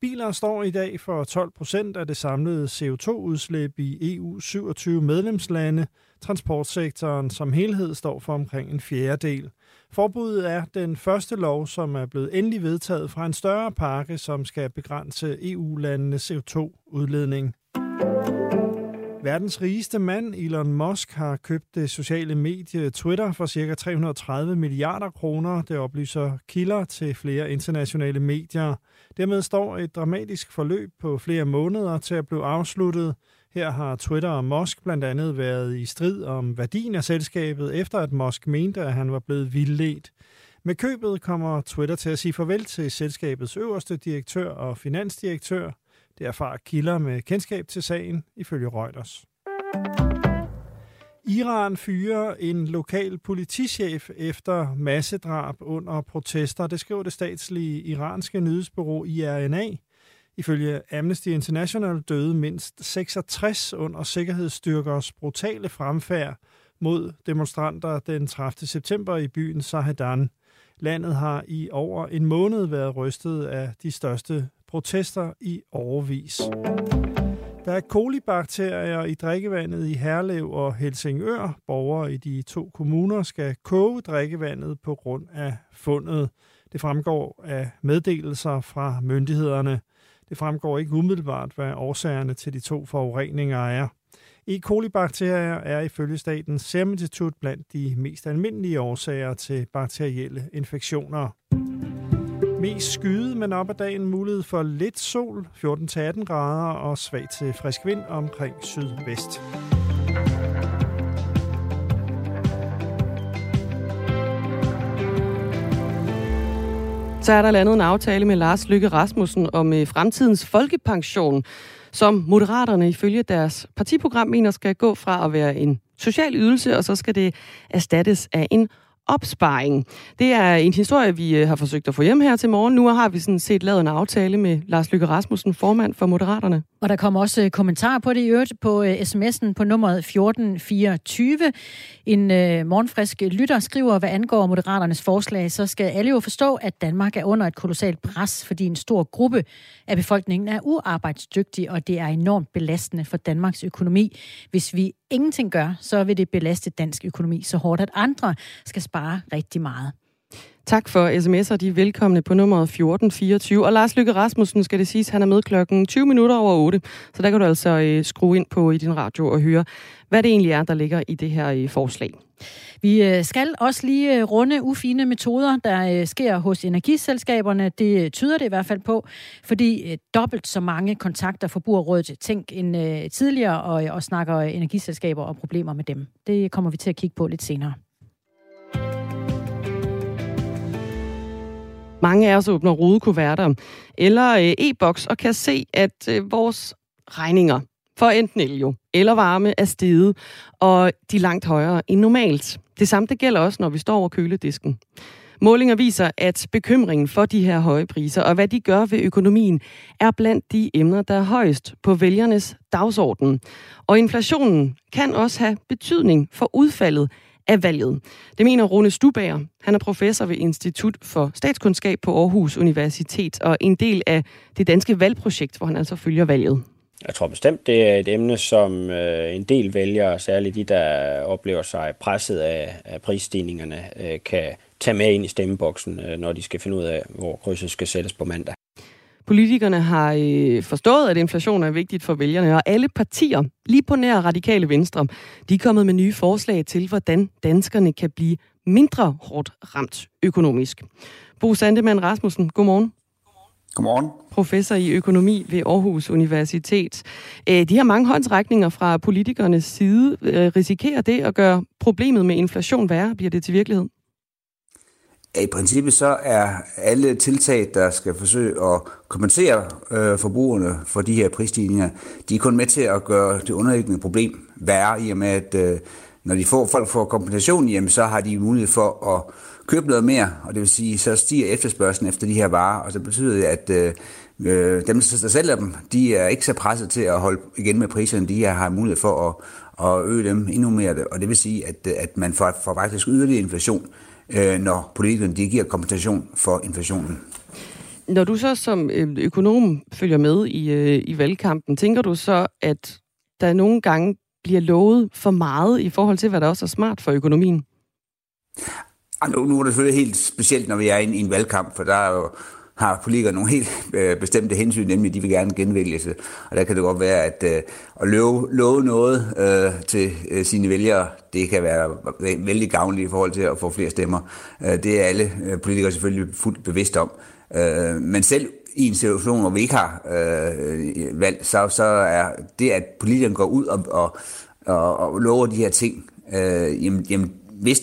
Biler står i dag for 12 procent af det samlede CO2-udslip i EU 27 medlemslande. Transportsektoren som helhed står for omkring en fjerdedel. Forbuddet er den første lov, som er blevet endelig vedtaget fra en større pakke, som skal begrænse EU-landenes CO2-udledning. Verdens rigeste mand, Elon Musk, har købt det sociale medie Twitter for ca. 330 milliarder kroner. Det oplyser kilder til flere internationale medier. Dermed står et dramatisk forløb på flere måneder til at blive afsluttet. Her har Twitter og Musk blandt andet været i strid om værdien af selskabet, efter at Musk mente, at han var blevet vildledt. Med købet kommer Twitter til at sige farvel til selskabets øverste direktør og finansdirektør. Det erfarer kilder med kendskab til sagen, ifølge Reuters. Iran fyrer en lokal politichef efter massedrab under protester. Det skriver det statslige iranske nyhedsbureau IRNA. Ifølge Amnesty International døde mindst 66 under sikkerhedsstyrkers brutale fremfærd mod demonstranter den 30. september i byen Sahedan. Landet har i over en måned været rystet af de største protester i overvis. Der er kolibakterier i drikkevandet i Herlev og Helsingør. Borgere i de to kommuner skal koge drikkevandet på grund af fundet. Det fremgår af meddelelser fra myndighederne. Det fremgår ikke umiddelbart, hvad årsagerne til de to forureninger er. E. coli-bakterier er ifølge Statens Serum Institut blandt de mest almindelige årsager til bakterielle infektioner. Mest skyde, men op ad dagen mulighed for lidt sol, 14-18 grader og svag til frisk vind omkring sydvest. Så er der landet en aftale med Lars Lykke Rasmussen om øh, fremtidens folkepension, som Moderaterne ifølge deres partiprogram mener skal gå fra at være en social ydelse, og så skal det erstattes af en opsparing. Det er en historie, vi øh, har forsøgt at få hjem her til morgen. Nu har vi sådan set lavet en aftale med Lars Lykke Rasmussen, formand for Moderaterne. Og der kommer også øh, kommentarer på det i øvrigt på øh, sms'en på nummeret 1424. En øh, morgenfrisk lytter skriver, hvad angår Moderaternes forslag, så skal alle jo forstå, at Danmark er under et kolossalt pres, fordi en stor gruppe af befolkningen er uarbejdsdygtig, og det er enormt belastende for Danmarks økonomi. Hvis vi ingenting gør, så vil det belaste dansk økonomi så hårdt, at andre skal spare rigtig meget. Tak for sms'er. De er velkomne på nummeret 1424. Og Lars Lykke Rasmussen skal det siges, han er med klokken 20 minutter over 8. Så der kan du altså øh, skrue ind på i din radio og høre, hvad det egentlig er, der ligger i det her øh, forslag. Vi øh, skal også lige øh, runde ufine metoder, der sker hos energiselskaberne. Det tyder det i hvert fald på, fordi dobbelt så mange kontakter Forbrugerrådet Tænk end tidligere og, og snakker energiselskaber og problemer med dem. Det kommer vi til at kigge på lidt senere. Mange af os åbner rodekuverter eller øh, e-boks og kan se, at øh, vores regninger for enten el jo, eller varme er steget, og de er langt højere end normalt. Det samme det gælder også, når vi står over køledisken. Målinger viser, at bekymringen for de her høje priser og hvad de gør ved økonomien, er blandt de emner, der er højst på vælgernes dagsorden. Og inflationen kan også have betydning for udfaldet af valget. Det mener Rune Stubager. Han er professor ved Institut for Statskundskab på Aarhus Universitet og en del af det danske valgprojekt, hvor han altså følger valget. Jeg tror bestemt, det er et emne, som øh, en del vælgere, særligt de, der oplever sig presset af, af prisstigningerne, øh, kan tage med ind i stemmeboksen, øh, når de skal finde ud af, hvor krydset skal sættes på mandag. Politikerne har øh, forstået, at inflation er vigtigt for vælgerne, og alle partier, lige på nær radikale venstre, de er kommet med nye forslag til, hvordan danskerne kan blive mindre hårdt ramt økonomisk. Bo Sandemann Rasmussen, godmorgen. Godmorgen. Professor i økonomi ved Aarhus Universitet. De her mange håndsrækninger fra politikernes side, risikerer det at gøre problemet med inflation værre? Bliver det til virkelighed? Ja, i princippet så er alle tiltag, der skal forsøge at kompensere øh, forbrugerne for de her prisstigninger, de er kun med til at gøre det underliggende problem værre, i og med at øh, når de får, folk får kompensation, jamen, så har de mulighed for at købe noget mere, og det vil sige, så stiger efterspørgselen efter de her varer, og så betyder det, at øh, øh dem, der sælger dem, de er ikke så presset til at holde igen med priserne, de har mulighed for at, at øge dem endnu mere, og det vil sige, at, at man får, får faktisk yderligere inflation, øh, når politikerne de giver kompensation for inflationen. Når du så som øh, økonom følger med i, øh, i valgkampen, tænker du så, at der nogle gange bliver lovet for meget i forhold til, hvad der også er smart for økonomien? Nu, nu er det selvfølgelig helt specielt, når vi er i en, i en valgkamp, for der er jo har politikere nogle helt øh, bestemte hensyn, nemlig de vil gerne genvælges. Og der kan det godt være, at øh, at love, love noget øh, til øh, sine vælgere, det kan være vældig gavnligt i forhold til at få flere stemmer. Øh, det er alle øh, politikere selvfølgelig fuldt bevidst om. Øh, men selv i en situation, hvor vi ikke har øh, valg, så, så er det, at politikerne går ud og, og, og, og lover de her ting, øh, jamen, jamen hvis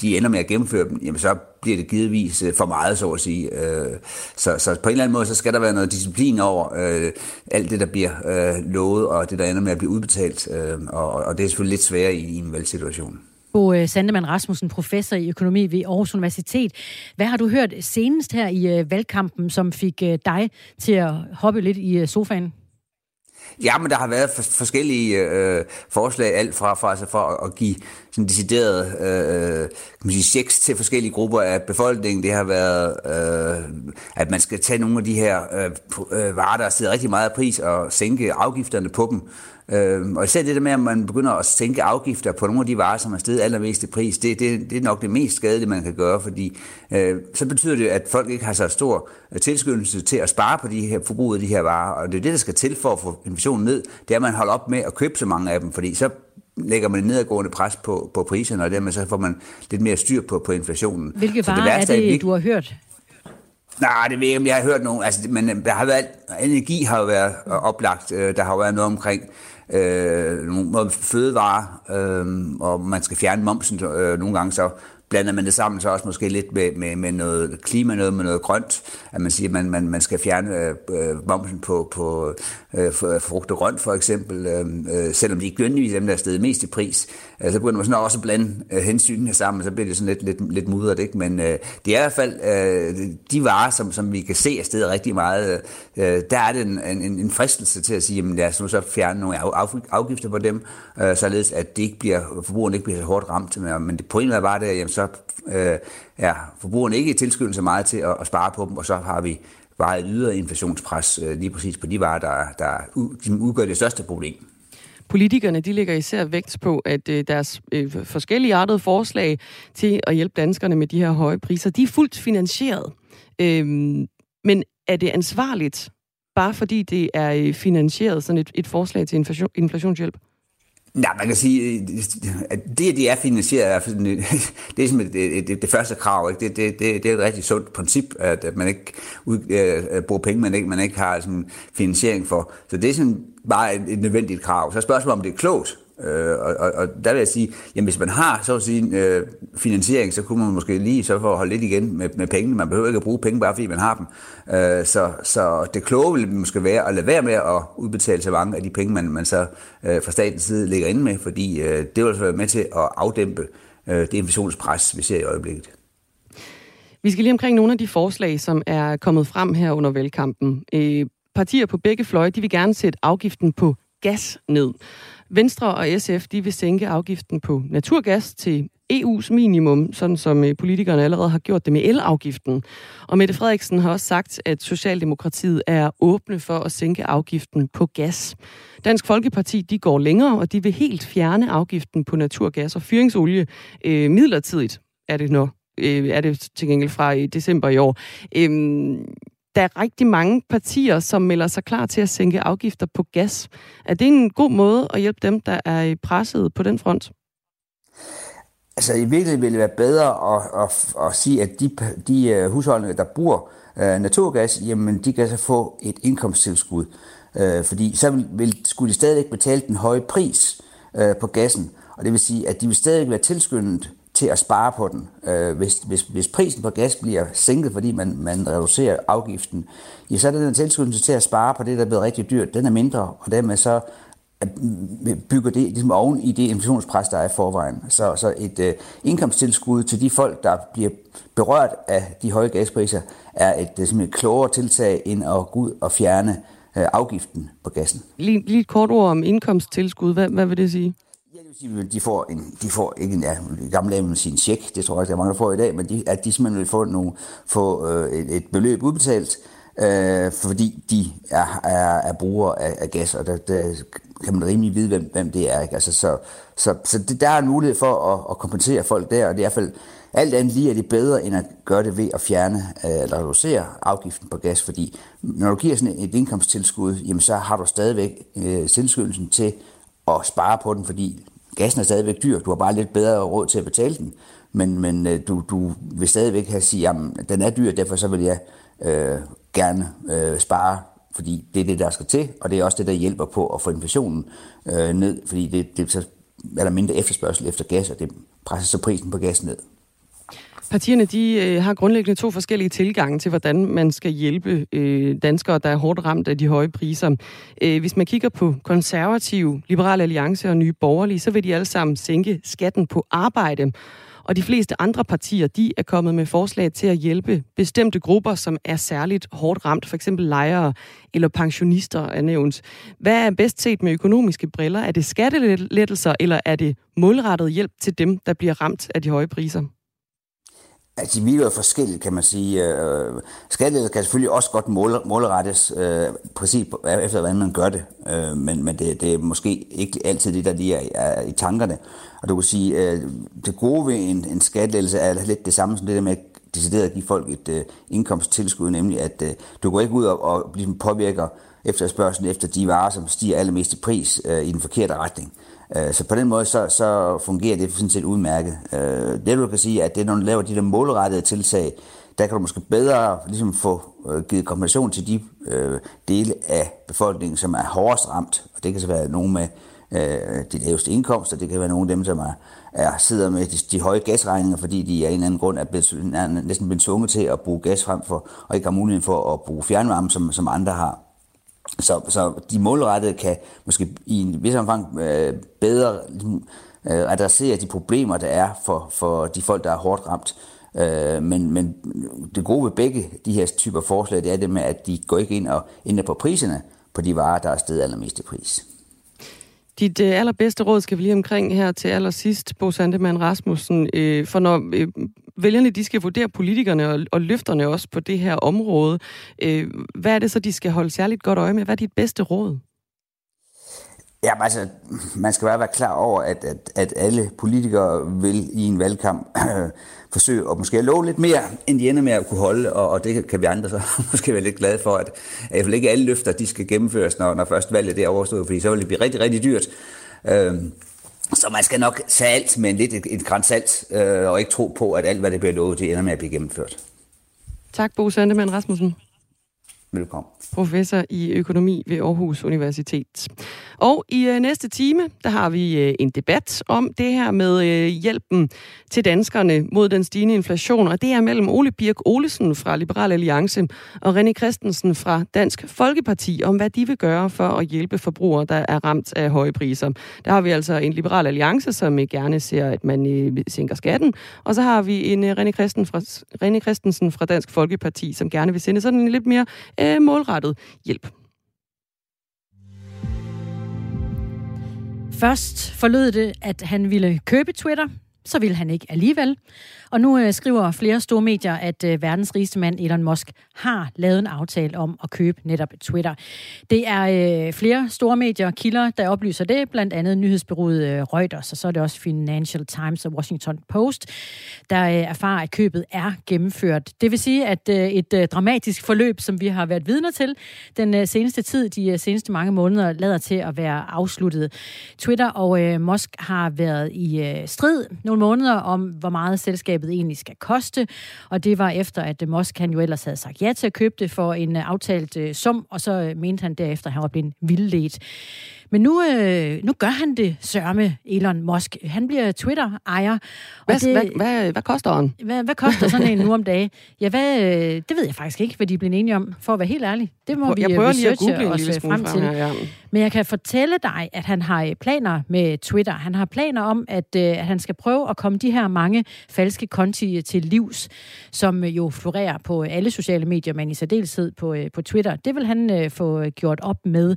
de ender med at gennemføre dem, jamen så bliver det givetvis øh, for meget, så at sige. Øh, så, så på en eller anden måde, så skal der være noget disciplin over øh, alt det, der bliver øh, lovet, og det, der ender med at blive udbetalt. Og, og det er selvfølgelig lidt sværere i, i en valgsituation. Bo Sandemann Rasmussen, professor i økonomi ved Aarhus Universitet. Hvad har du hørt senest her i valgkampen, som fik dig til at hoppe lidt i sofaen? Ja, men der har været forskellige øh, forslag, alt fra, fra altså fra at give sådan decideret øh, kan man sige, checks til forskellige grupper af befolkningen. Det har været, øh, at man skal tage nogle af de her øh, øh varer, der sidder rigtig meget af pris, og sænke afgifterne på dem. Øh, og især det der med, at man begynder at sænke afgifter på nogle af de varer, som er steget allermest i pris, det, det, det er nok det mest skadelige, man kan gøre, fordi øh, så betyder det, at folk ikke har så stor øh, tilskyndelse til at spare på de her forbrug af de her varer, og det er det, der skal til for at få inflationen ned, det er, at man holder op med at købe så mange af dem, fordi så lægger man nedadgående pres på, på priserne, og dermed så får man lidt mere styr på, på inflationen. Hvilke varer det er det, er, du har hørt? Nej, det ved jeg ikke, om jeg har hørt nogen. Altså, men der har været, energi har jo været oplagt. Der har jo været noget omkring øh, nogle fødevarer, øh, og man skal fjerne momsen øh, nogle gange, så blander man det sammen så også måske lidt med, med, med noget klima, noget med noget grønt, at man siger, at man, man, man skal fjerne øh, øh momsen på, på øh, frugt og grønt for eksempel, øh, øh selvom de ikke nødvendigvis dem, der er stedet mest i pris. Øh, så begynder man sådan også at blande øh, hensynene sammen, så bliver det sådan lidt, lidt, lidt mudret, ikke? Men øh, det er i hvert fald øh, de varer, som, som vi kan se afsted rigtig meget, øh, der er det en, en, en fristelse til at sige, jamen lad os nu så fjerne nogle af, afgifter på dem, øh, således at det ikke bliver, forbrugerne ikke bliver så hårdt ramt. Men det pointet er bare det, at jamen, så øh, er forbrugerne ikke tilskyndet så meget til at, at spare på dem, og så har vi bare et inflationspres øh, lige præcis på de varer, der, der udgør det største problem. Politikerne de lægger især vægt på, at øh, deres øh, forskellige artede forslag til at hjælpe danskerne med de her høje priser, de er fuldt finansieret. Øh, men er det ansvarligt, bare fordi det er øh, finansieret, sådan et, et forslag til inflation, inflationshjælp? Nej, man kan sige, øh, at det, at de er finansieret, er, øh, det er øh, det, det første krav. Ikke? Det, det, det, det er et rigtig sundt princip, at man ikke ud, bruger penge, man ikke, man ikke har sådan, finansiering for. Så det er sådan bare et, et nødvendigt krav. Så er spørgsmålet, om det er klogt. Øh, og, og, og der vil jeg sige, jamen hvis man har så at sige øh, finansiering, så kunne man måske lige så for at holde lidt igen med, med pengene. Man behøver ikke at bruge penge, bare fordi man har dem. Øh, så, så det kloge ville måske være at lade være med at udbetale så mange af de penge, man, man så øh, fra statens side ligger inde med, fordi øh, det vil altså være med til at afdæmpe øh, det inflationspres, vi ser i øjeblikket. Vi skal lige omkring nogle af de forslag, som er kommet frem her under valgkampen. Øh, partier på begge fløje, de vil gerne sætte afgiften på gas ned. Venstre og SF de vil sænke afgiften på naturgas til EU's minimum, sådan som øh, politikerne allerede har gjort det med elafgiften. Og Mette Frederiksen har også sagt, at Socialdemokratiet er åbne for at sænke afgiften på gas. Dansk Folkeparti de går længere, og de vil helt fjerne afgiften på naturgas og fyringsolie øh, midlertidigt, er det nok øh, er det til gengæld fra i december i år. Øhm, der er rigtig mange partier, som melder sig klar til at sænke afgifter på gas. Er det en god måde at hjælpe dem, der er presset på den front? Altså i virkeligheden ville det være bedre at, at, at sige, at de, de øh, husholdninger, der bruger uh, naturgas, jamen de kan så få et indkomsttilskud. Uh, fordi så vil, vil, skulle de stadigvæk betale den høje pris uh, på gassen. Og det vil sige, at de vil stadigvæk være tilskyndet til at spare på den. Øh, hvis, hvis, hvis prisen på gas bliver sænket, fordi man, man reducerer afgiften, ja, så er den tilskyndelse til at spare på det, der er blevet rigtig dyrt, den er mindre, og dermed så øh, bygger det ligesom oven i det inflationspres, der er i forvejen. Så, så et øh, indkomsttilskud til de folk, der bliver berørt af de høje gaspriser, er et, øh, simpelthen et klogere tiltag end at gå ud og fjerne øh, afgiften på gassen. Lige, lige et kort ord om indkomsttilskud. Hvad, hvad vil det sige? De får, en, de får ikke en, ja, gamle dage, sin check, det tror jeg ikke, der er mange, der får i dag, men de, at de simpelthen vil få, nogle, få øh, et, et beløb udbetalt, øh, fordi de er, er, er brugere af, af gas, og der, der kan man rimelig vide, hvem, hvem det er. Ikke? Altså, så så, så det, der er en mulighed for at, at kompensere folk der, og det er i hvert fald alt andet lige er det bedre, end at gøre det ved at fjerne øh, eller reducere afgiften på gas, fordi når du giver sådan et indkomsttilskud, jamen så har du stadigvæk øh, tilskyndelsen til at spare på den, fordi gassen er stadigvæk dyr, du har bare lidt bedre råd til at betale den, men, men øh, du, du vil stadigvæk have sige, at den er dyr, derfor så vil jeg øh, gerne øh, spare, fordi det er det, der skal til, og det er også det, der hjælper på at få inflationen øh, ned, fordi det, det så er der mindre efterspørgsel efter gas, og det presser så prisen på gas ned. Partierne de øh, har grundlæggende to forskellige tilgange til, hvordan man skal hjælpe øh, danskere, der er hårdt ramt af de høje priser. Øh, hvis man kigger på konservative, liberale alliance og nye borgerlige, så vil de alle sammen sænke skatten på arbejde. Og de fleste andre partier, de er kommet med forslag til at hjælpe bestemte grupper, som er særligt hårdt ramt, for eksempel lejere eller pensionister er nævnt. Hvad er bedst set med økonomiske briller? Er det skattelettelser, eller er det målrettet hjælp til dem, der bliver ramt af de høje priser? Altså, de virker jo forskelligt, kan man sige. Øh, Skattelettelser kan selvfølgelig også godt mål, målrettes øh, præcis efter, hvordan man gør det. Øh, men men det, det er måske ikke altid det, der lige er, er i tankerne. Og du kan sige, øh, det gode ved en, en skattelettelse er lidt det samme som det der med decideret at give folk et øh, indkomsttilskud, nemlig at øh, du går ikke ud og, og ligesom påvirker efterspørgselen efter de varer, som stiger allermest i pris øh, i den forkerte retning. Øh, så på den måde, så, så fungerer det sådan set udmærket. Øh, det du kan sige, at det når du laver de der målrettede tiltag, der kan du måske bedre ligesom få øh, givet kompensation til de øh, dele af befolkningen, som er hårdest ramt. Og det kan så være nogen med, øh, de laveste indkomster. Det kan være nogle af dem, som er, er sidder med de, de høje gasregninger, fordi de af en eller anden grund er, blevet, er næsten blevet tvunget til at bruge gas frem for, og ikke har muligheden for at bruge fjernvarme, som, som andre har. Så, så de målrettede kan måske i en vis omfang øh, bedre ligesom, øh, adressere de problemer, der er for, for de folk, der er hårdt ramt. Øh, men, men det gode ved begge de her typer forslag, det er det med, at de går ikke ind og ændrer på priserne på de varer, der er stedet allermest i pris. Dit øh, allerbedste råd skal vi lige omkring her til allersidst, Bo Sandemann Rasmussen. Øh, for når øh, vælgerne de skal vurdere politikerne og, og løfterne også på det her område, øh, hvad er det så, de skal holde særligt godt øje med? Hvad er dit bedste råd? Ja, altså, man skal bare være klar over, at, at, at alle politikere vil i en valgkamp øh, forsøge at måske love lidt mere, end de ender med at kunne holde, og, og det kan vi andre så måske være lidt glade for, at, at hvert fald ikke alle løfter, de skal gennemføres, når, når først valget er overstået, fordi så vil det blive rigtig, rigtig dyrt. Øh, så man skal nok tage alt med en lidt et, et græns salt, øh, og ikke tro på, at alt, hvad det bliver lovet, det ender med at blive gennemført. Tak, Bo Sandemann Rasmussen. Velkommen. Professor i økonomi ved Aarhus Universitet. Og i øh, næste time, der har vi øh, en debat om det her med øh, hjælpen til danskerne mod den stigende inflation. Og det er mellem Ole Birk Olesen fra Liberal Alliance og René Christensen fra Dansk Folkeparti om, hvad de vil gøre for at hjælpe forbrugere, der er ramt af høje priser. Der har vi altså en Liberal Alliance, som øh, gerne ser, at man øh, sænker skatten. Og så har vi en øh, René, Christensen fra, René Christensen fra Dansk Folkeparti, som gerne vil sende sådan en lidt mere øh, målrettet hjælp. Først forlød det, at han ville købe Twitter, så ville han ikke alligevel. Og nu øh, skriver flere store medier, at øh, verdens rigeste mand Elon Musk har lavet en aftale om at købe netop Twitter. Det er øh, flere store medier kilder, der oplyser det, blandt andet nyhedsbyrået øh, Reuters, og så er det også Financial Times og Washington Post, der øh, erfarer, at købet er gennemført. Det vil sige, at øh, et øh, dramatisk forløb, som vi har været vidner til den øh, seneste tid, de øh, seneste mange måneder, lader til at være afsluttet. Twitter og øh, Musk har været i øh, strid nogle måneder om, hvor meget selskabet egentlig skal koste. Og det var efter, at Musk han jo ellers havde sagt ja til at købe det for en øh, aftalt øh, sum, og så øh, mente han derefter, at han var blevet vildledt. Men nu, øh, nu gør han det, sørme Elon Musk. Han bliver Twitter-ejer. Hvad, det, hvad, hvad, hvad koster han? Hvad, hvad koster sådan en nu om dagen? Ja, hvad, det ved jeg faktisk ikke, hvad de er blevet enige om, for at være helt ærlig. Det må jeg vi prøver lige at google os frem til. Her, ja. Men jeg kan fortælle dig, at han har planer med Twitter. Han har planer om, at, at han skal prøve at komme de her mange falske konti til livs, som jo florerer på alle sociale medier, men i særdeleshed på, på Twitter. Det vil han få gjort op med.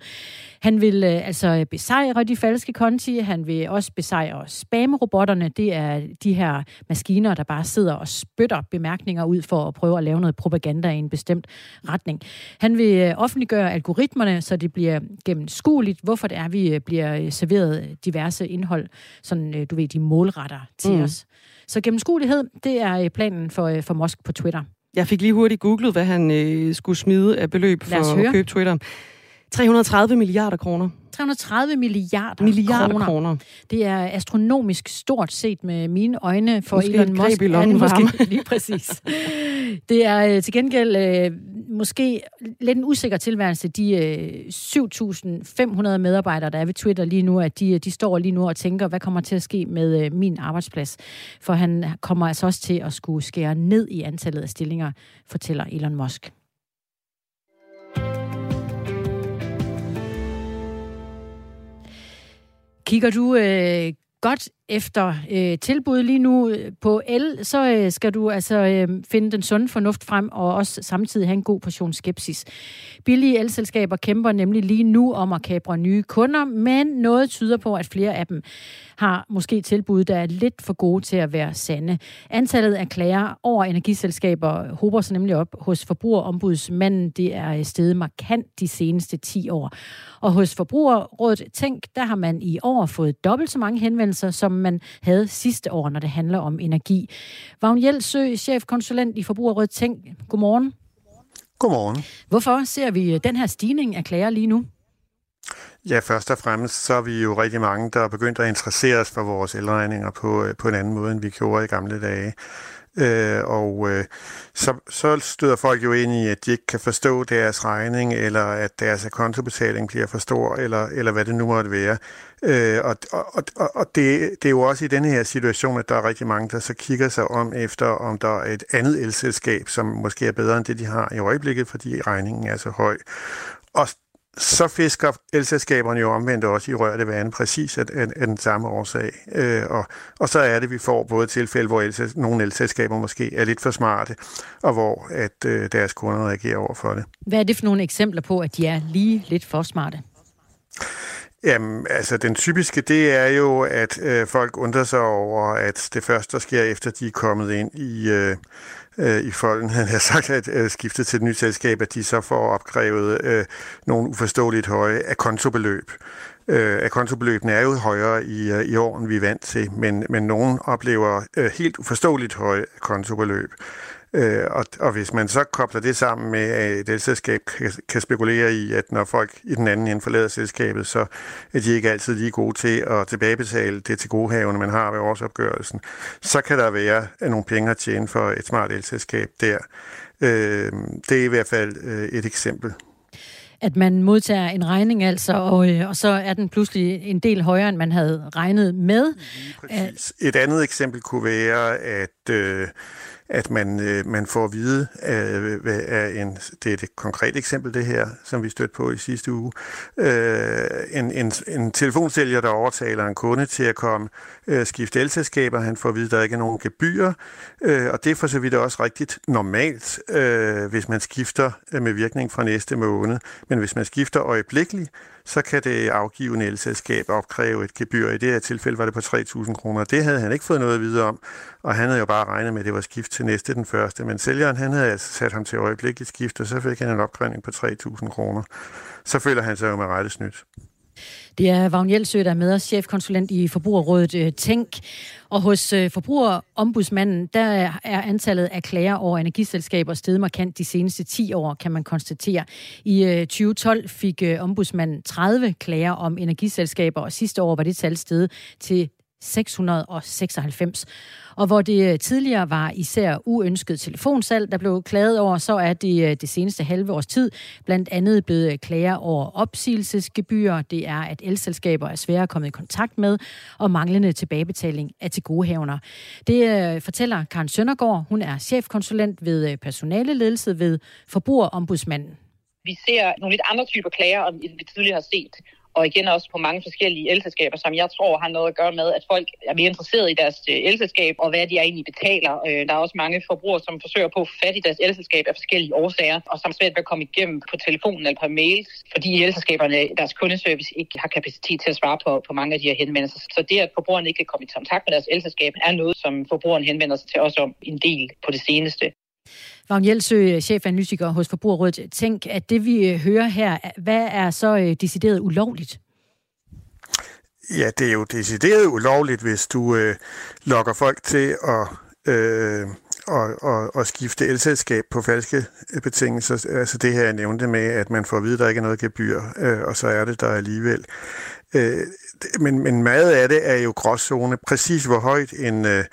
Han vil altså besejre de falske konti. Han vil også besejre spam-robotterne. Det er de her maskiner, der bare sidder og spytter bemærkninger ud for at prøve at lave noget propaganda i en bestemt retning. Han vil offentliggøre algoritmerne, så det bliver gennemskueligt, hvorfor det er, vi bliver serveret diverse indhold, sådan du ved, de målretter til mm. os. Så gennemskuelighed, det er planen for, for Mosk på Twitter. Jeg fik lige hurtigt googlet, hvad han øh, skulle smide af beløb for at købe Twitter. 330 milliarder kroner. 330 milliarder, milliarder kroner. kroner. Det er astronomisk stort set med mine øjne for måske Elon Musk. Måske han, måske, lige præcis. Det er øh, til gengæld øh, måske lidt en usikker tilværelse. De øh, 7.500 medarbejdere, der er ved Twitter lige nu, at de, de står lige nu og tænker, hvad kommer til at ske med øh, min arbejdsplads? For han kommer altså også til at skulle skære ned i antallet af stillinger, fortæller Elon Musk. Kigger du øh, godt efter øh, tilbud lige nu øh, på el, så øh, skal du altså øh, finde den sunde fornuft frem og også samtidig have en god portion skepsis. Billige elselskaber kæmper nemlig lige nu om at kapre nye kunder, men noget tyder på, at flere af dem har måske tilbud, der er lidt for gode til at være sande. Antallet af klager over energiselskaber håber sig nemlig op hos forbrugerombudsmanden. Det er øh, steget markant de seneste 10 år. Og hos Forbrugerrådet Tænk, der har man i år fået dobbelt så mange henvendelser, som man havde sidste år, når det handler om energi. Vagn Jelsø, chefkonsulent i Forbrugerrådet Tænk. Godmorgen. Godmorgen. Hvorfor ser vi den her stigning af klager lige nu? Ja, først og fremmest så er vi jo rigtig mange, der er begyndt at interessere os for vores elregninger på, øh, på en anden måde, end vi gjorde i gamle dage. Øh, og øh, så, så støder folk jo ind i, at de ikke kan forstå deres regning, eller at deres kontobetaling bliver for stor, eller, eller hvad det nu måtte være. Øh, og og, og, og det, det er jo også i denne her situation, at der er rigtig mange, der så kigger sig om efter, om der er et andet elselskab, som måske er bedre end det, de har i øjeblikket, fordi regningen er så høj. Og så fisker elselskaberne jo omvendt også i rørte vand, præcis af, af, af den samme årsag. Øh, og, og så er det, vi får både tilfælde, hvor el, nogle elselskaber måske er lidt for smarte, og hvor at øh, deres kunder reagerer over for det. Hvad er det for nogle eksempler på, at de er lige lidt for smarte? Jamen, altså den typiske, det er jo, at øh, folk undrer sig over, at det første, der sker efter, de er kommet ind i... Øh, øh, i folden. Han har sagt, at øh, skiftet til det nye selskab, at de så får opkrævet øh, nogle uforståeligt høje kontobeløb. Øh, kontobeløbene er jo højere i, øh, i år, end vi er vant til, men, men nogen oplever øh, helt uforståeligt høje kontobeløb. Øh, og, og hvis man så kobler det sammen med, at et elselskab kan, kan spekulere i, at når folk i den anden ende forlader selskabet, så er de ikke altid lige gode til at tilbagebetale det til godehavene, man har ved årsopgørelsen, så kan der være nogle penge at tjene for et smart elselskab der. Øh, det er i hvert fald øh, et eksempel at man modtager en regning altså, og, øh, og så er den pludselig en del højere, end man havde regnet med. Præcis. Et andet eksempel kunne være, at øh, at man, øh, man får at vide, øh, hvad er en, det er et konkret eksempel det her, som vi stødte på i sidste uge, øh, en, en, en telefonsælger, der overtaler en kunde til at komme øh, skifte elselskaber, han får at vide, at der ikke er nogen gebyrer, øh, og det er for så vidt også rigtigt normalt, øh, hvis man skifter øh, med virkning fra næste måned, men hvis man skifter øjeblikkeligt, så kan det afgivende elselskab opkræve et gebyr. I det her tilfælde var det på 3.000 kroner. Det havde han ikke fået noget at vide om, og han havde jo bare regnet med, at det var skift til næste den første. Men sælgeren han havde altså sat ham til øjeblikkeligt skift, og så fik han en opkrævning på 3.000 kroner. Så føler han sig jo med rette snydt. Det er Vagn Jelsø, der er med os, chefkonsulent i Forbrugerrådet øh, Tænk. Og hos øh, Forbrugerombudsmanden, der er antallet af klager over energiselskaber steget markant de seneste 10 år, kan man konstatere. I øh, 2012 fik ombudsmanden 30 klager om energiselskaber, og sidste år var det tal steget til 696. Og hvor det øh, tidligere var især uønsket telefonsalg, der blev klaget over, så er det øh, det seneste halve års tid blandt andet blevet øh, klager over opsigelsesgebyr. Det er, at elselskaber er svære at komme i kontakt med, og manglende tilbagebetaling af til godehavner. Det fortæller Karen Søndergaard. Hun er chefkonsulent ved personaleledelse ved Forbrugerombudsmanden. Vi ser nogle lidt andre typer klager, end vi tidligere har set og igen også på mange forskellige elselskaber, som jeg tror har noget at gøre med, at folk er mere interesseret i deres øh, elselskab, og hvad de egentlig betaler. Øh, der er også mange forbrugere, som forsøger på at få fat i deres elselskab af forskellige årsager, og som svært ved at komme igennem på telefonen eller på mails, fordi elselskaberne, deres kundeservice ikke har kapacitet til at svare på, på mange af de her henvendelser. Så det, at forbrugerne ikke kan komme i kontakt med deres elselskab, er noget, som forbrugerne henvender sig til os om en del på det seneste. Vagn Jelsø, chefanalytiker hos Forbrugerrådet. Tænk, at det vi øh, hører her, hvad er så øh, decideret ulovligt? Ja, det er jo decideret ulovligt, hvis du øh, lokker folk til at, øh, og, og, og skifte elselskab på falske øh, betingelser. Altså det her, jeg nævnte med, at man får at vide, at der ikke er noget gebyr, øh, og så er det der alligevel. Øh, men, men meget af det er jo gråzone. Præcis hvor højt en... Øh,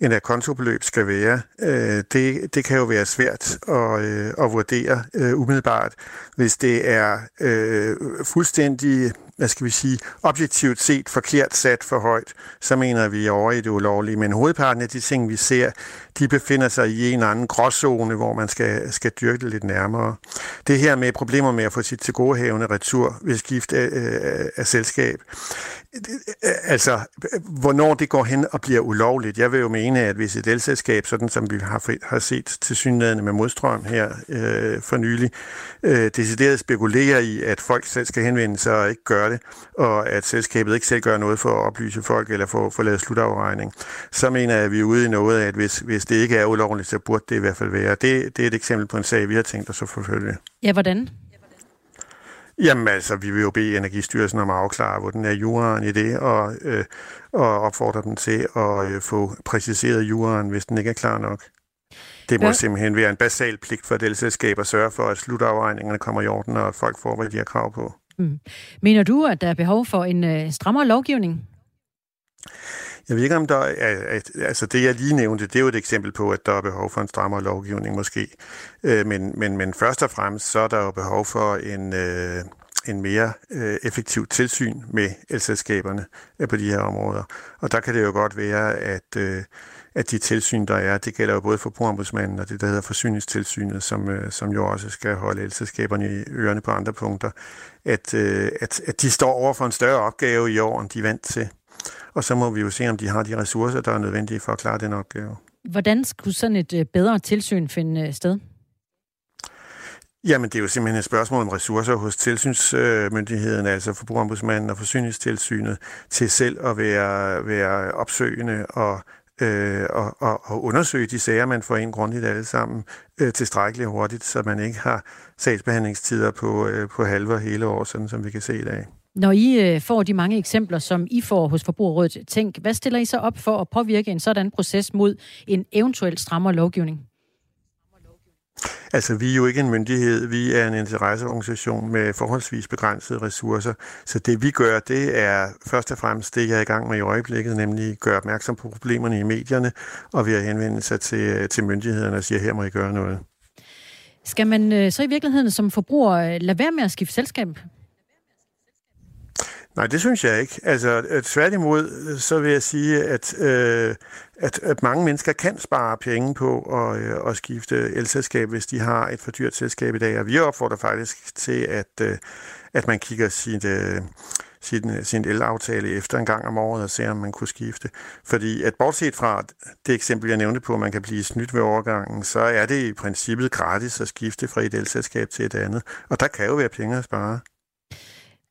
en akontobeløb skal være. Øh, det, det kan jo være svært at, øh, at vurdere øh, umiddelbart, hvis det er øh, fuldstændig hvad skal vi sige, objektivt set forkert sat for højt, så mener vi over i det ulovlige. Men hovedparten af de ting, vi ser, de befinder sig i en anden gråzone, hvor man skal, skal dyrke det lidt nærmere. Det her med problemer med at få sit tilgodehavende retur ved skift af, af, af selskab, altså, hvornår det går hen og bliver ulovligt. Jeg vil jo mene, at hvis et elselskab, sådan som vi har, har set til synligheden med modstrøm her øh, for nylig, øh, decideret spekulerer i, at folk selv skal henvende sig og ikke gøre det, og at selskabet ikke selv gør noget for at oplyse folk eller få, få lavet slutafregning, så mener jeg, at vi er ude i noget af, at hvis, hvis det ikke er ulovligt, så burde det i hvert fald være. Det, det er et eksempel på en sag, vi har tænkt os at forfølge. Ja, hvordan? Jamen altså, vi vil jo bede Energistyrelsen om at afklare, hvor den er juraen i det, og, øh, og opfordre dem til at øh, få præciseret juraen, hvis den ikke er klar nok. Det må ja. simpelthen være en basal pligt for delselskab at sørge for, at slutafregningerne kommer i orden, og at folk får, hvad de har krav på. Mm. Mener du, at der er behov for en øh, strammere lovgivning? Jeg ved ikke, om der er, altså det, jeg lige nævnte, det er jo et eksempel på, at der er behov for en strammere lovgivning måske. Øh, men, men, men først og fremmest, så er der jo behov for en, øh, en mere øh, effektiv tilsyn med elselskaberne øh, på de her områder. Og der kan det jo godt være, at, øh, at de tilsyn, der er, det gælder jo både for forbrugombudsmanden og det, der hedder forsyningstilsynet, som, som jo også skal holde elselskaberne i ørerne på andre punkter, at, at, at de står over for en større opgave i år, end de er vant til. Og så må vi jo se, om de har de ressourcer, der er nødvendige for at klare den opgave. Hvordan skulle sådan et øh, bedre tilsyn finde øh, sted? Jamen, det er jo simpelthen et spørgsmål om ressourcer hos tilsynsmyndigheden, altså forbrugerombudsmanden og forsyningstilsynet, til selv at være, være opsøgende og, øh, og, og, og undersøge de sager, man får ind grundigt alle sammen øh, tilstrækkeligt hurtigt, så man ikke har sagsbehandlingstider på, øh, på halve og hele år, sådan som vi kan se i dag. Når I øh, får de mange eksempler, som I får hos Forbrugerrådet, tænk, hvad stiller I så op for at påvirke en sådan proces mod en eventuel strammere lovgivning? Altså, vi er jo ikke en myndighed, vi er en interesseorganisation med forholdsvis begrænsede ressourcer. Så det vi gør, det er først og fremmest det, jeg er i gang med i øjeblikket, nemlig gøre opmærksom på problemerne i medierne, og ved at henvende sig til, til myndighederne og sige, her må I gøre noget. Skal man øh, så i virkeligheden som forbruger øh, lade være med at skifte selskab? Nej, det synes jeg ikke. Altså, øh, tværtimod, øh, så vil jeg sige, at, øh, at, at mange mennesker kan spare penge på at, øh, at skifte elselskab, hvis de har et for dyrt selskab i dag. Og vi opfordrer faktisk til, at, øh, at man kigger sit, øh, sin, sin elaftale efter en gang om året og ser, om man kunne skifte. Fordi at bortset fra det eksempel, jeg nævnte på, at man kan blive snydt ved overgangen, så er det i princippet gratis at skifte fra et elselskab til et andet. Og der kan jo være penge at spare.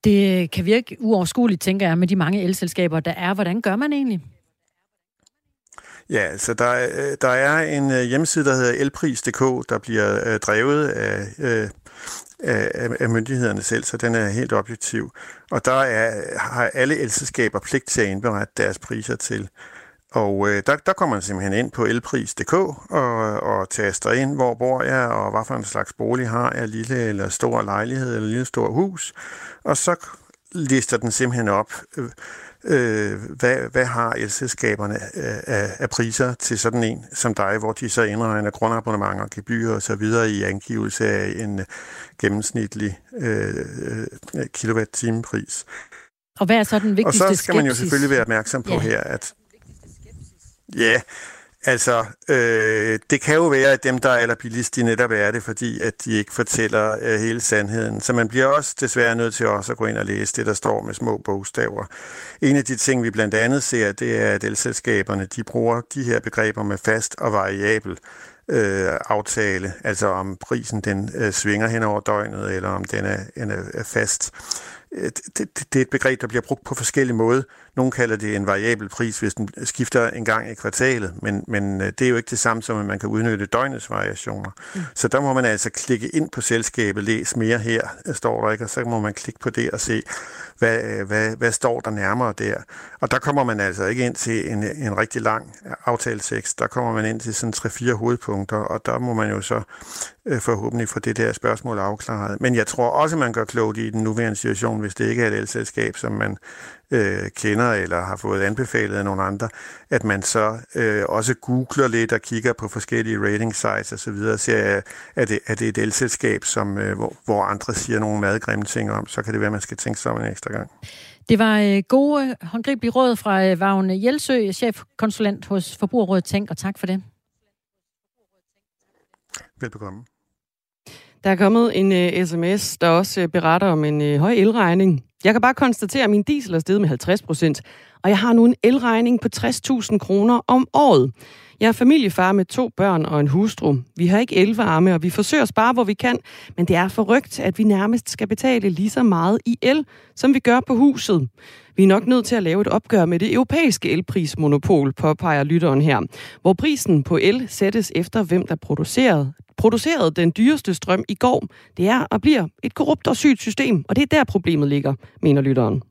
Det kan virke uoverskueligt, tænker jeg, med de mange elselskaber, der er. Hvordan gør man egentlig? Ja, så der, øh, der er en øh, hjemmeside, der hedder elpris.dk, der bliver øh, drevet af, af, af myndighederne selv, så den er helt objektiv. Og der er, har alle elselskaber pligt til at indberette deres priser til. Og øh, der, der kommer man simpelthen ind på elpris.dk og, og taster ind, hvor bor jeg, og hvad for en slags bolig har jeg, lille eller stor lejlighed eller lille stor hus. Og så lister den simpelthen op, øh, øh, hvad, hvad har elselskaberne øh, af, af priser til sådan en som dig, hvor de så indregner grundabonnement og gebyr og så videre i angivelse af en gennemsnitlig øh, kilowatt-time-pris. Og hvad er så den vigtigste Og så skal man jo skepsis? selvfølgelig være opmærksom på ja. her, at Ja, altså, øh, det kan jo være, at dem, der er allerbilligst, de netop er det, fordi at de ikke fortæller øh, hele sandheden. Så man bliver også desværre nødt til også at gå ind og læse det, der står med små bogstaver. En af de ting, vi blandt andet ser, det er, at elselskaberne, de bruger de her begreber med fast og variabel øh, aftale, altså om prisen den øh, svinger hen over døgnet, eller om den er, den er fast. Øh, det, det, det er et begreb, der bliver brugt på forskellige måder. Nogle kalder det en variabel pris, hvis den skifter en gang i kvartalet, men, men øh, det er jo ikke det samme som, at man kan udnytte døgnets variationer. Mm. Så der må man altså klikke ind på selskabet, læs mere her, står der ikke, og så må man klikke på det og se, hvad, øh, hvad, hvad står der nærmere der. Og der kommer man altså ikke ind til en, en rigtig lang aftaletekst, der kommer man ind til sådan tre-fire hovedpunkter, og der må man jo så øh, forhåbentlig få det der spørgsmål afklaret. Men jeg tror også, man gør klogt i den nuværende situation, hvis det ikke er et elselskab, som man øh, kender eller har fået anbefalet af nogle andre, at man så øh, også googler lidt og kigger på forskellige rating sites osv. og ser, er det, er det et elselskab, som, øh, hvor, hvor andre siger nogle madgrimme ting om, så kan det være, at man skal tænke sig om en ekstra gang. Det var øh, gode, håndgribelige råd fra øh, Vagn Jelsø, chefkonsulent hos Forbrugerrådet Tænk, og tak for det. Velbekomme. Der er kommet en øh, uh, sms, der også uh, beretter om en uh, høj elregning. Jeg kan bare konstatere, at min diesel er steget med 50 procent, og jeg har nu en elregning på 60.000 kroner om året. Jeg er familiefar med to børn og en hustru. Vi har ikke elvarme, og vi forsøger at spare, hvor vi kan, men det er forrygt, at vi nærmest skal betale lige så meget i el, som vi gør på huset. Vi er nok nødt til at lave et opgør med det europæiske elprismonopol, påpeger lytteren her, hvor prisen på el sættes efter, hvem der producerede, producerede den dyreste strøm i går. Det er og bliver et korrupt og sygt system, og det er der problemet ligger, mener lytteren.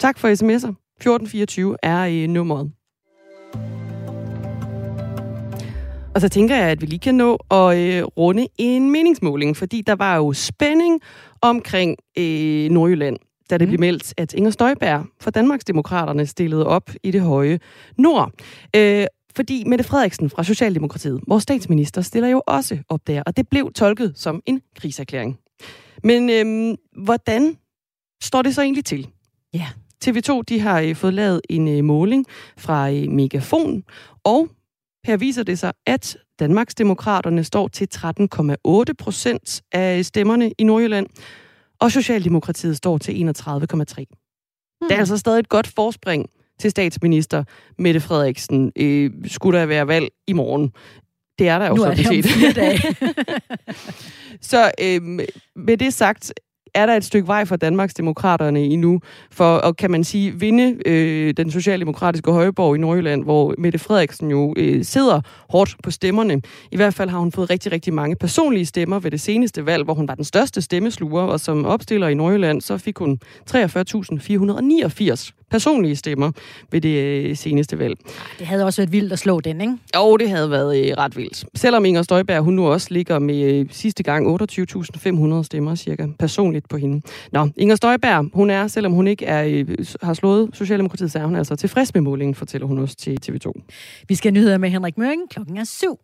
Tak for sms'er. 1424 er i nummeret. Og så tænker jeg, at vi lige kan nå at øh, runde en meningsmåling, fordi der var jo spænding omkring øh, Nordjylland. da det blev meldt, at Inger Støjberg fra Danmarksdemokraterne stillede op i det høje nord. Øh, fordi Mette Frederiksen fra Socialdemokratiet, vores statsminister, stiller jo også op der, og det blev tolket som en kriserklæring. Men øhm, hvordan står det så egentlig til? Ja. TV2 de har øh, fået lavet en øh, måling fra øh, Megafon, og her viser det sig, at Danmarksdemokraterne står til 13,8 procent af stemmerne i Nordjylland, og Socialdemokratiet står til 31,3. Hmm. Det er altså stadig et godt forspring til statsminister Mette Frederiksen. Øh, skulle der være valg i morgen? Det er der jo Nu er sådan set. Så øh, med det sagt, er der et stykke vej for Danmarksdemokraterne endnu, for at, kan man sige, vinde øh, den socialdemokratiske højborg i Nordjylland, hvor Mette Frederiksen jo øh, sidder hårdt på stemmerne. I hvert fald har hun fået rigtig, rigtig mange personlige stemmer ved det seneste valg, hvor hun var den største stemmesluger, og som opstiller i Nordjylland, så fik hun 43.489 personlige stemmer ved det øh, seneste valg. Det havde også været vildt at slå den, ikke? Jo, det havde været øh, ret vildt. Selvom Inger Støjberg, hun nu også ligger med øh, sidste gang 28.500 stemmer cirka personligt på hende. Nå, Inger Støjberg, hun er, selvom hun ikke er, har slået Socialdemokratiet, så er hun altså tilfreds med målingen, fortæller hun også til TV2. Vi skal nyheder med Henrik Møring. Klokken er syv.